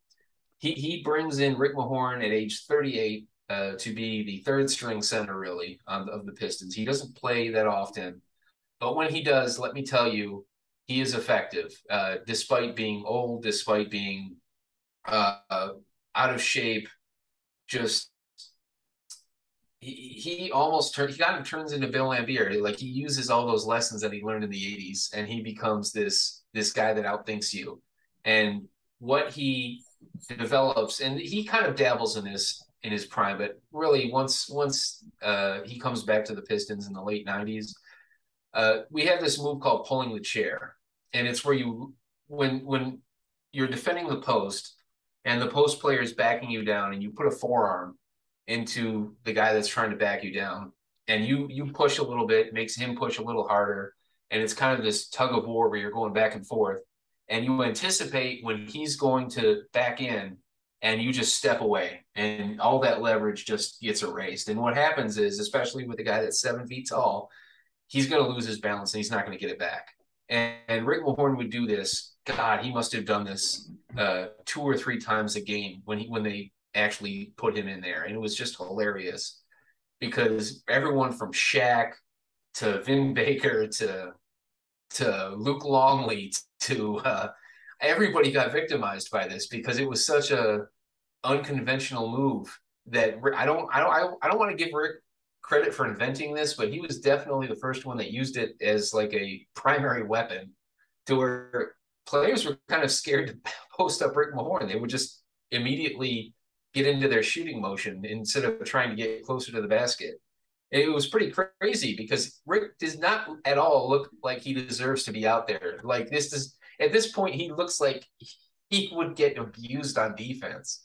he he brings in Rick Mahorn at age 38 uh, to be the third string center really on, of the Pistons. He doesn't play that often, but when he does, let me tell you, he is effective, uh, despite being old, despite being uh, out of shape. Just he, he almost turns. He kind of turns into Bill Laimbeer. Like he uses all those lessons that he learned in the '80s, and he becomes this this guy that outthinks you. And what he develops, and he kind of dabbles in this in his prime, but really once once uh, he comes back to the Pistons in the late '90s uh, we have this move called pulling the chair, and it's where you when when you're defending the post and the post player is backing you down, and you put a forearm into the guy that's trying to back you down, and you you push a little bit, makes him push a little harder, and it's kind of this tug of war where you're going back and forth, and you anticipate when he's going to back in, and you just step away, and all that leverage just gets erased. And what happens is, especially with a guy that's seven feet tall, he's going to lose his balance and he's not going to get it back. And, and Rick Mahorn would do this. God, he must have done this uh, two or three times a game when he when they actually put him in there, and it was just hilarious because everyone from Shaq to Vin Baker to to Luke Longley to uh, everybody got victimized by this because it was such a unconventional move that I don't I don't I don't want to give Rick credit for inventing this, but he was definitely the first one that used it as like a primary weapon to where players were kind of scared to post up Rick Mahorn. They would just immediately get into their shooting motion instead of trying to get closer to the basket. It was pretty crazy because Rick does not at all look like he deserves to be out there. Like this is at this point, he looks like he would get abused on defense.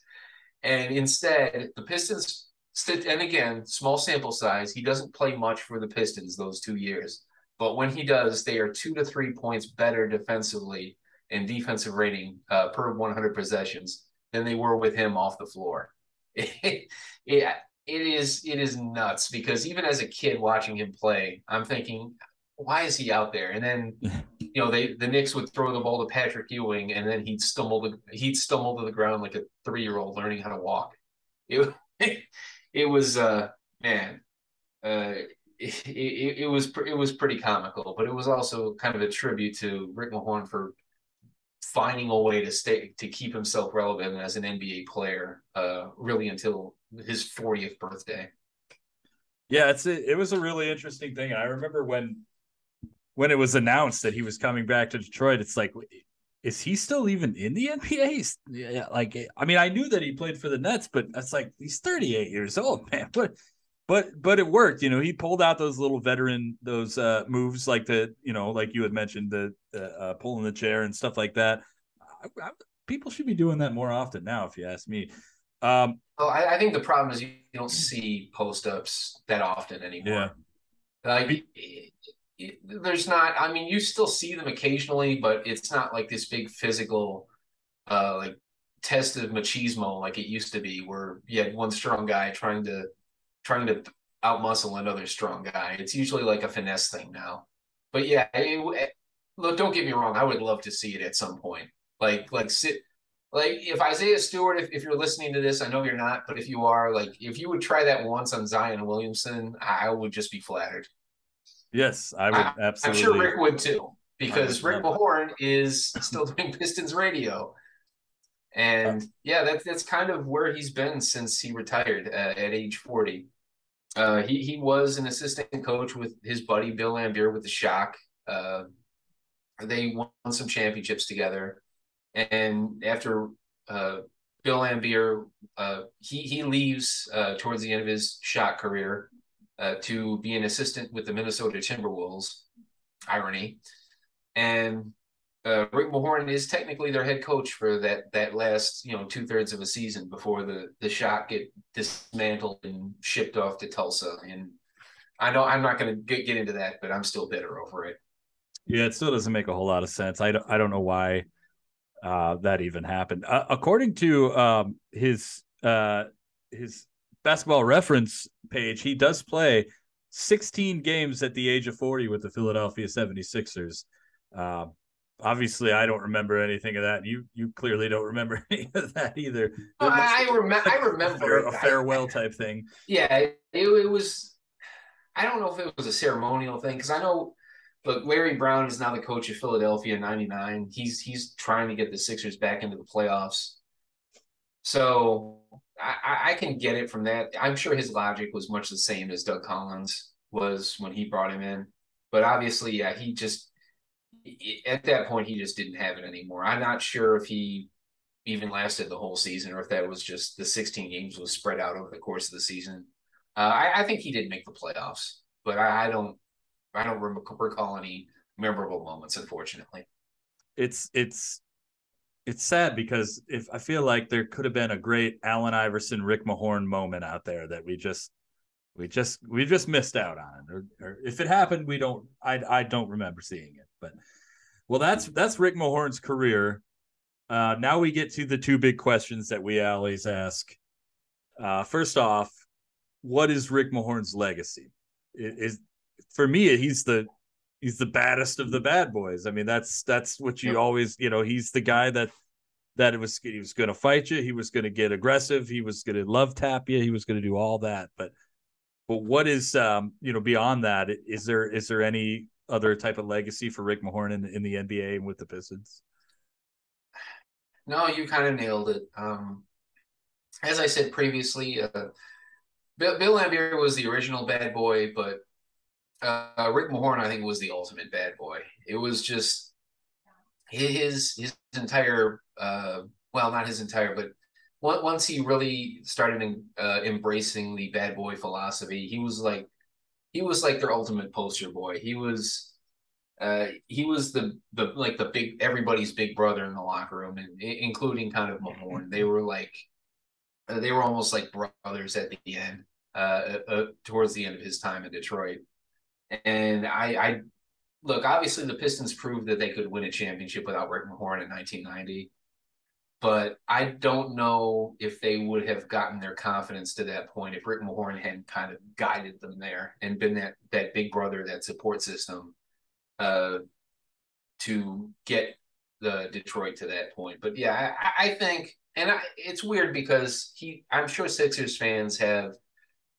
And instead, the Pistons, and again, small sample size, he doesn't play much for the Pistons those two years. But when he does, they are two to three points better defensively in defensive rating uh, per 100 possessions than they were with him off the floor. It, it, it is it is nuts because even as a kid watching him play, I'm thinking, why is he out there? And then you know they the Knicks would throw the ball to Patrick Ewing, and then he'd stumble to, he'd stumble to the ground like a three year old learning how to walk. It it was uh man. Uh, it, it, it, was it was pretty comical, but it was also kind of a tribute to Rick Mahorn for finding a way to stay to keep himself relevant as an NBA player, uh, really until his 40th birthday. Yeah, it's a, it was a really interesting thing. I remember when when it was announced that he was coming back to Detroit, it's like, is he still even in the NBA? Yeah, like I mean, I knew that he played for the Nets, but that's like he's 38 years old, man. But but but it worked. You know, he pulled out those little veteran those uh moves like the you know like you had mentioned the, the uh, pulling the chair and stuff like that. I, I, people should be doing that more often now, if you ask me. Um, well, I, I think the problem is you don't see post ups that often anymore. Yeah. Like it, it, there's not. I mean, you still see them occasionally, but it's not like this big physical, uh, like test of machismo like it used to be, where you had one strong guy trying to trying to outmuscle another strong guy. It's usually like a finesse thing now. But yeah, it, look, don't get me wrong. I would love to see it at some point. Like, like sit, like if Isaiah Stewart, if, if you're listening to this, I know you're not, but if you are, like, if you would try that once on Zion Williamson, I would just be flattered. Yes, I would I, absolutely. I'm sure Rick would too, because Rick Mahorn is still doing Pistons radio. And yeah, that's that's kind of where he's been since he retired uh, at age 40. Uh, he he was an assistant coach with his buddy Bill Laimbeer with the Shock. Uh, they won some championships together, and after uh, Bill Laimbeer, uh, he he leaves uh, towards the end of his Shock career uh, to be an assistant with the Minnesota Timberwolves. Irony, and uh, Rick Mahorn is technically their head coach for that that last you know two thirds of a season before the the Shock get dismantled and shipped off to Tulsa. And I know I'm not going to get, get into that, but I'm still bitter over it. Yeah, it still doesn't make a whole lot of sense. I don't, I don't know why uh, that even happened. Uh, according to um, his uh, his basketball reference page, he does play 16 games at the age of 40 with the Philadelphia 76ers. Obviously I don't remember anything of that. You you clearly don't remember any of that either. Oh, I, remember. I remember a, farewell type thing. Yeah, it, it was. I don't know if it was a ceremonial thing because I know. Look, Larry Brown is now the coach of Philadelphia '99. He's he's trying to get the Sixers back into the playoffs. So I, I can get it from that. I'm sure his logic was much the same as Doug Collins was when he brought him in. But obviously, yeah, he just at that point he just didn't have it anymore. I'm not sure if he even lasted the whole season or if that was just the 16 games was spread out over the course of the season. Uh, I, I, think he did make the playoffs, but I, I don't I don't recall any memorable moments, unfortunately. It's it's it's sad because if I feel like there could have been a great Allen Iverson, Rick Mahorn moment out there that we just We just we just missed out on or, or if it happened, we don't. I I don't remember seeing it, but well, that's that's Rick Mahorn's career. Uh, now we get to the two big questions that we always ask. Uh, first off, what is Rick Mahorn's legacy? Is for me, he's the he's the baddest of the bad boys. I mean, that's that's what you always you know. He's the guy that that it was he was going to fight you. He was going to get aggressive. He was going to love tap you. He was going to do all that. But but what is um you know beyond that? Is there is there any other type of legacy for Rick Mahorn in, in the NBA and with the Pistons? No, you kind of nailed it. Um, as I said previously, uh, Bill, Laimbeer was the original bad boy, but uh, Rick Mahorn, I think, was the ultimate bad boy. It was just his his entire, uh, well, not his entire, but once he really started uh, embracing the bad boy philosophy, he was like he was like their ultimate poster boy. He was uh, he was the the like the big everybody's big brother in the locker room, and including kind of Mahorn. They were like uh, they were almost like brothers at the end, uh, uh, towards the end of his time in Detroit. And I, I look obviously the Pistons proved that they could win a championship without Rick Mahorn in 1990 but I don't know if they would have gotten their confidence to that point if Rick Mahorn hadn't kind of guided them there and been that that big brother, that support system, uh, to get the Detroit to that point. But yeah, I, I think, and I, it's weird because he, I'm sure Sixers fans have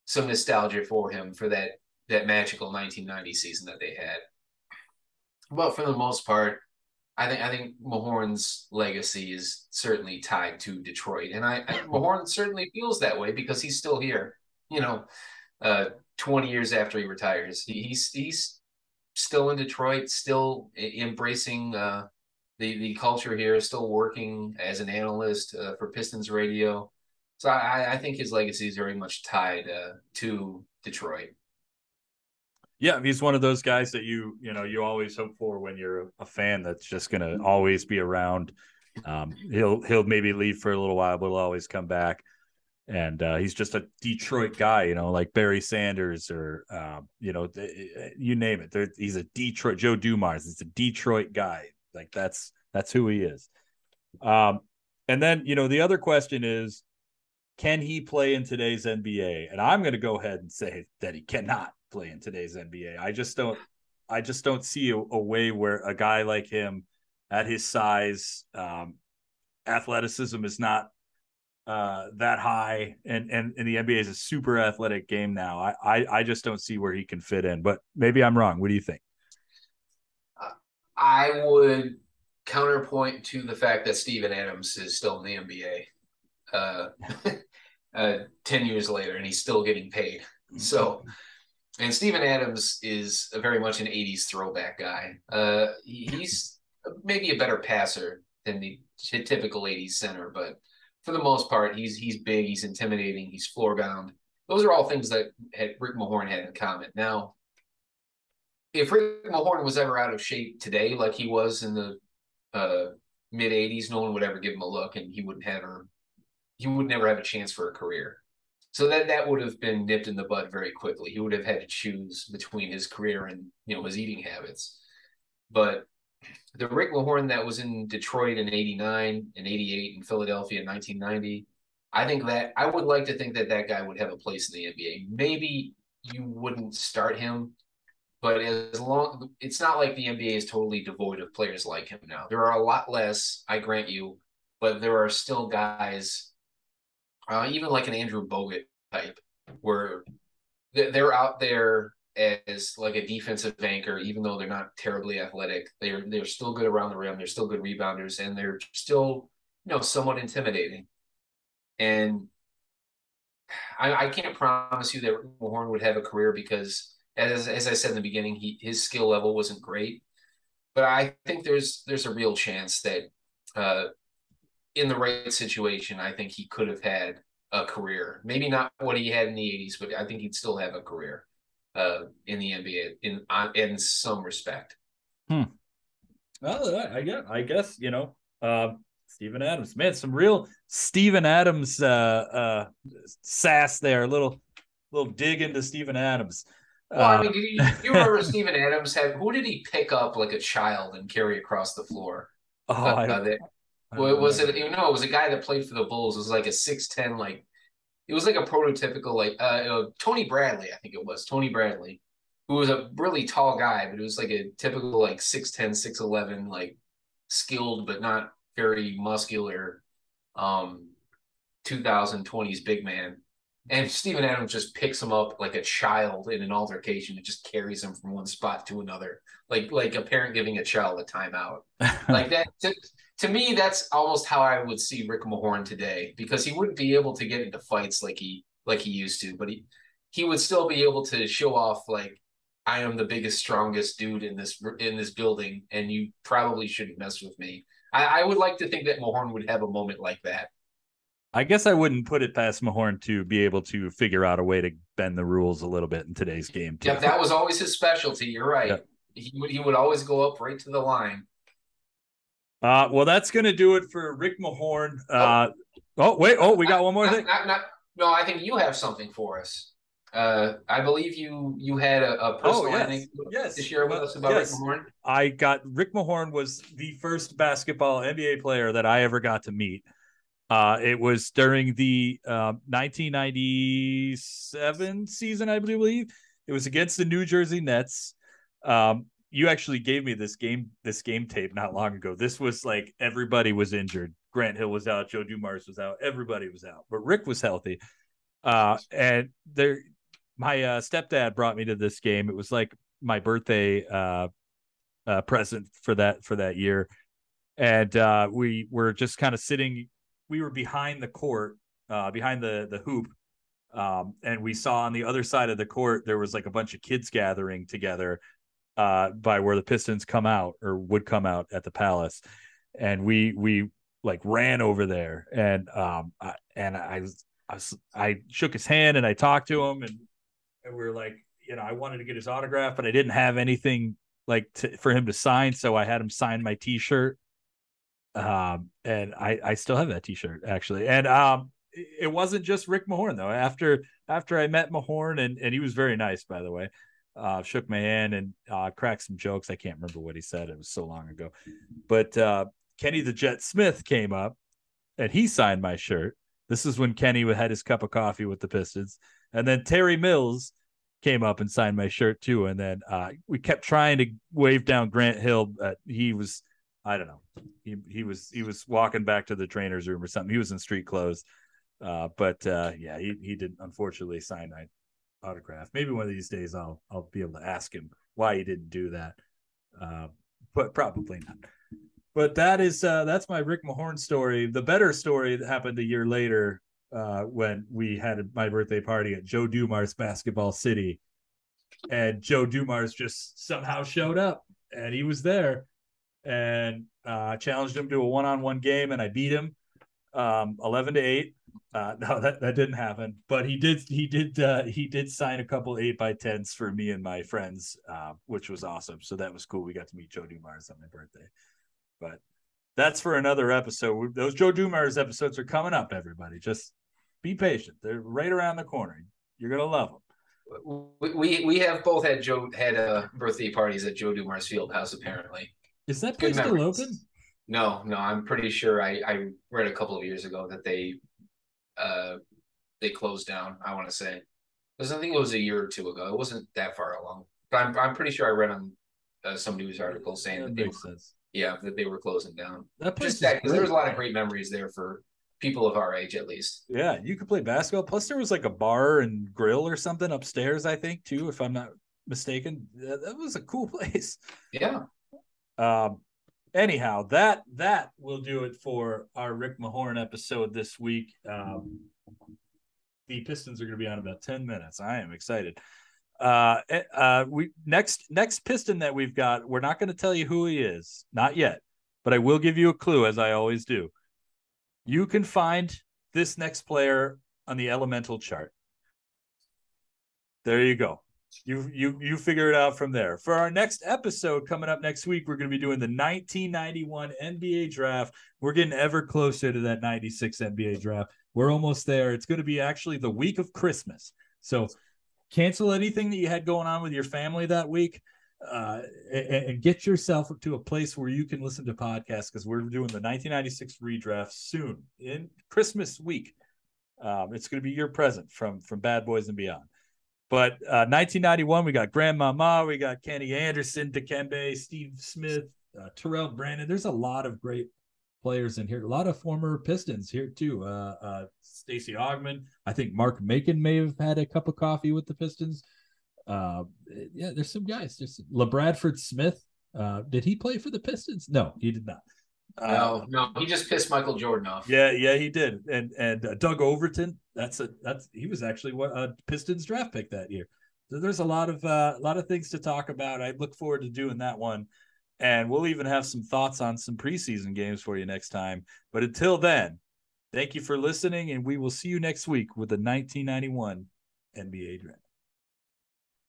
some nostalgia for him for that that magical 1990 season that they had. But for the most part, I think I think Mahorn's legacy is certainly tied to Detroit, and I, I Mahorn certainly feels that way because he's still here. You know, uh, twenty years after he retires, he, he's he's still in Detroit, still embracing uh, the the culture here, still working as an analyst uh, for Pistons radio. So I, I think his legacy is very much tied uh, to Detroit. Yeah, he's one of those guys that you you know you always hope for when you're a fan that's just going to always be around. Um, he'll he'll maybe leave for a little while, but he'll always come back. And uh, he's just a Detroit guy, you know, like Barry Sanders or um, you know, you name it. There, he's a Detroit Joe Dumars. He's a Detroit guy. Like that's that's who he is. Um, and then you know the other question is, can he play in today's NBA? And I'm going to go ahead and say that he cannot play in today's NBA. I just don't I just don't see a, a way where a guy like him at his size, um, athleticism is not uh, that high, and, and and the NBA is a super athletic game now. I, I I just don't see where he can fit in. But maybe I'm wrong. What do you think? I would counterpoint to the fact that Steven Adams is still in the NBA uh, uh, 10 years later and he's still getting paid. So and Steven Adams is very much an 80s throwback guy. Uh, he's maybe a better passer than the typical 80s center, but for the most part, he's he's big, he's intimidating, he's floor bound. Those are all things that had, Rick Mahorn had in common. Now, if Rick Mahorn was ever out of shape today, like he was in the uh, mid 80s, no one would ever give him a look, and he wouldn't have a, he would never have a chance for a career. So that that would have been nipped in the bud very quickly. He would have had to choose between his career and you know his eating habits. But the Rick Mahorn that was in Detroit in '89 and '88 in Philadelphia in 1990, I think that I would like to think that that guy would have a place in the NBA. Maybe you wouldn't start him, but as long it's not like the NBA is totally devoid of players like him now. There are a lot less, I grant you, but there are still guys uh, even like an Andrew Bogut type, where they're out there as like a defensive anchor, even though they're not terribly athletic. They're they're still good around the rim. They're still good rebounders, and they're still you know somewhat intimidating. And I, I can't promise you that Horn would have a career because, as as I said in the beginning, he his skill level wasn't great. But I think there's there's a real chance that uh, in the right situation, I think he could have had a career. Maybe not what he had in the '80s, but I think he'd still have a career uh, in the NBA in uh, in some respect. Hmm. Well, I guess I guess you know, uh, Steven Adams, man, some real Steven Adams uh, uh, sass there. A little little dig into Steven Adams. Well, I mean, do you, you remember Steven Adams had who did he pick up like a child and carry across the floor? oh, Uh, I, that- I don't Well, it was it? You know, it was a guy that played for the Bulls. It was like a six ten, like it was like a prototypical, like uh, uh, Tony Bradley, I think it was Tony Bradley, who was a really tall guy, but it was like a typical like 6'10", 6'11", like skilled but not very muscular, um, 2020s big man. And Steven Adams just picks him up like a child in an altercation and just carries him from one spot to another, like like a parent giving a child a timeout like that to, me that's almost how i would see rick mahorn today because he wouldn't be able to get into fights like he like he used to but he he would still be able to show off like i am the biggest strongest dude in this in this building and you probably shouldn't mess with me i, I would like to think that mahorn would have a moment like that I guess I wouldn't put it past Mahorn to be able to figure out a way to bend the rules a little bit in today's game. Too. yeah that was always his specialty you're right Yep. he would he would always go up right to the line Uh, well, that's going to do it for Rick Mahorn. Uh, oh, wait. Oh, we got one more Not- thing. no, I think you have something for us. Uh, I believe you you had a, a personal Oh, yes. Yes. to share with Well, us about yes. Rick Mahorn. I got Rick Mahorn was the first basketball NBA player that I ever got to meet. Uh, it was during the uh, 1997 season, I believe. It was against the New Jersey Nets. Um, you actually gave me this game this game tape not long ago. This was like everybody was injured. Grant Hill was out, Joe Dumars was out, everybody was out, but Rick was healthy. Uh, and there, my uh, stepdad brought me to this game. It was like my birthday uh, uh, present for that for that year, and uh, we were just kind of sitting. We were behind the court, uh, behind the the hoop, um, and we saw on the other side of the court there was like a bunch of kids gathering together uh, by where the Pistons come out or would come out at the Palace, and we we like ran over there, and um, I, and I I, I shook his hand and I talked to him, and, and we were like, you know, I wanted to get his autograph, but I didn't have anything like to, for him to sign, so I had him sign my T-shirt. Um, and I I still have that T-shirt actually, and um, it wasn't just Rick Mahorn though. After after I met Mahorn, and and he was very nice, by the way. Uh, shook my hand and uh, cracked some jokes. I can't remember what he said. It was so long ago. But uh, Kenny the Jet Smith came up and he signed my shirt. This is when Kenny had his cup of coffee with the Pistons. And then Terry Mills came up and signed my shirt too. And then uh, we kept trying to wave down Grant Hill. But he was, I don't know, he he was he was walking back to the trainer's room or something. He was in street clothes. Uh, but uh, yeah, he he did unfortunately sign my autograph. Maybe one of these days I'll I'll be able to ask him why he didn't do that. Uh, but probably not. But that is uh, that's my Rick Mahorn story. The better story that happened a year later uh, when we had my birthday party at Joe Dumars Basketball City, and Joe Dumars just somehow showed up, and he was there, and uh, challenged him to a one-on-one game, and I beat him, um, eleven to eight. Uh, no, that, that didn't happen. But he did he did uh, he did sign a couple eight by tens for me and my friends, uh, which was awesome. So that was cool. We got to meet Joe Dumars on my birthday. But that's for another episode. Those Joe Dumars episodes are coming up. Everybody, just be patient. They're right around the corner. You're gonna love them. We, we we have both had Joe had uh, birthday parties at Joe Dumars Field House. Apparently, Is that Good place still open? no, no, I'm pretty sure I I read a couple of years ago that they uh they closed down. I want to say because I think it was a year or two ago. It wasn't that far along, but I'm I'm pretty sure I read on uh, some news article saying That that they were, sense. yeah that they were closing down. That place Just that because there was a lot of great memories there for people of our age at least. Yeah, you could play basketball. Plus, there was like a bar and grill or something upstairs, I think, too, if I'm not mistaken. That, that was a cool place. Yeah. Um, anyhow, that that will do it for our Rick Mahorn episode this week. Um, the Pistons are going to be on about ten minutes. I am excited. Uh, eh, uh, we next next Piston that we've got. We're not going to tell you who he is, not yet, but I will give you a clue, as I always do. You can find this next player on the elemental chart. There you go. You you you figure it out from there. For our next episode coming up next week, we're going to be doing the 1991 NBA draft. We're getting ever closer to that 96 NBA draft. We're almost there. It's going to be actually the week of Christmas. So cancel anything that you had going on with your family that week uh, and, and, get yourself to a place where you can listen to podcasts because we're doing the 1996 redraft soon in Christmas week. Um, it's going to be your present from from Bad Boys and Beyond. But uh, 1991, we got Grandmama, we got Kenny Anderson, Dikembe, Steve Smith, uh, Terrell Brandon. There's a lot of great players in here. A lot of former Pistons here too. Uh, uh, Stacey Augmon. I think Mark Macon may have had a cup of coffee with the Pistons. Uh, yeah, there's some guys. There's LaBradford Smith. Uh, did he play for the Pistons? No, he did not. Uh, no, no, he just pissed Michael Jordan off. Yeah, yeah, he did. And and uh, Doug Overton. That's a that's he was actually what a Pistons draft pick that year. So there's a lot of uh, a lot of things to talk about. I look forward to doing that one and we'll even have some thoughts on some preseason games for you next time. But until then, thank you for listening, and we will see you next week with the 1991 NBA Draft.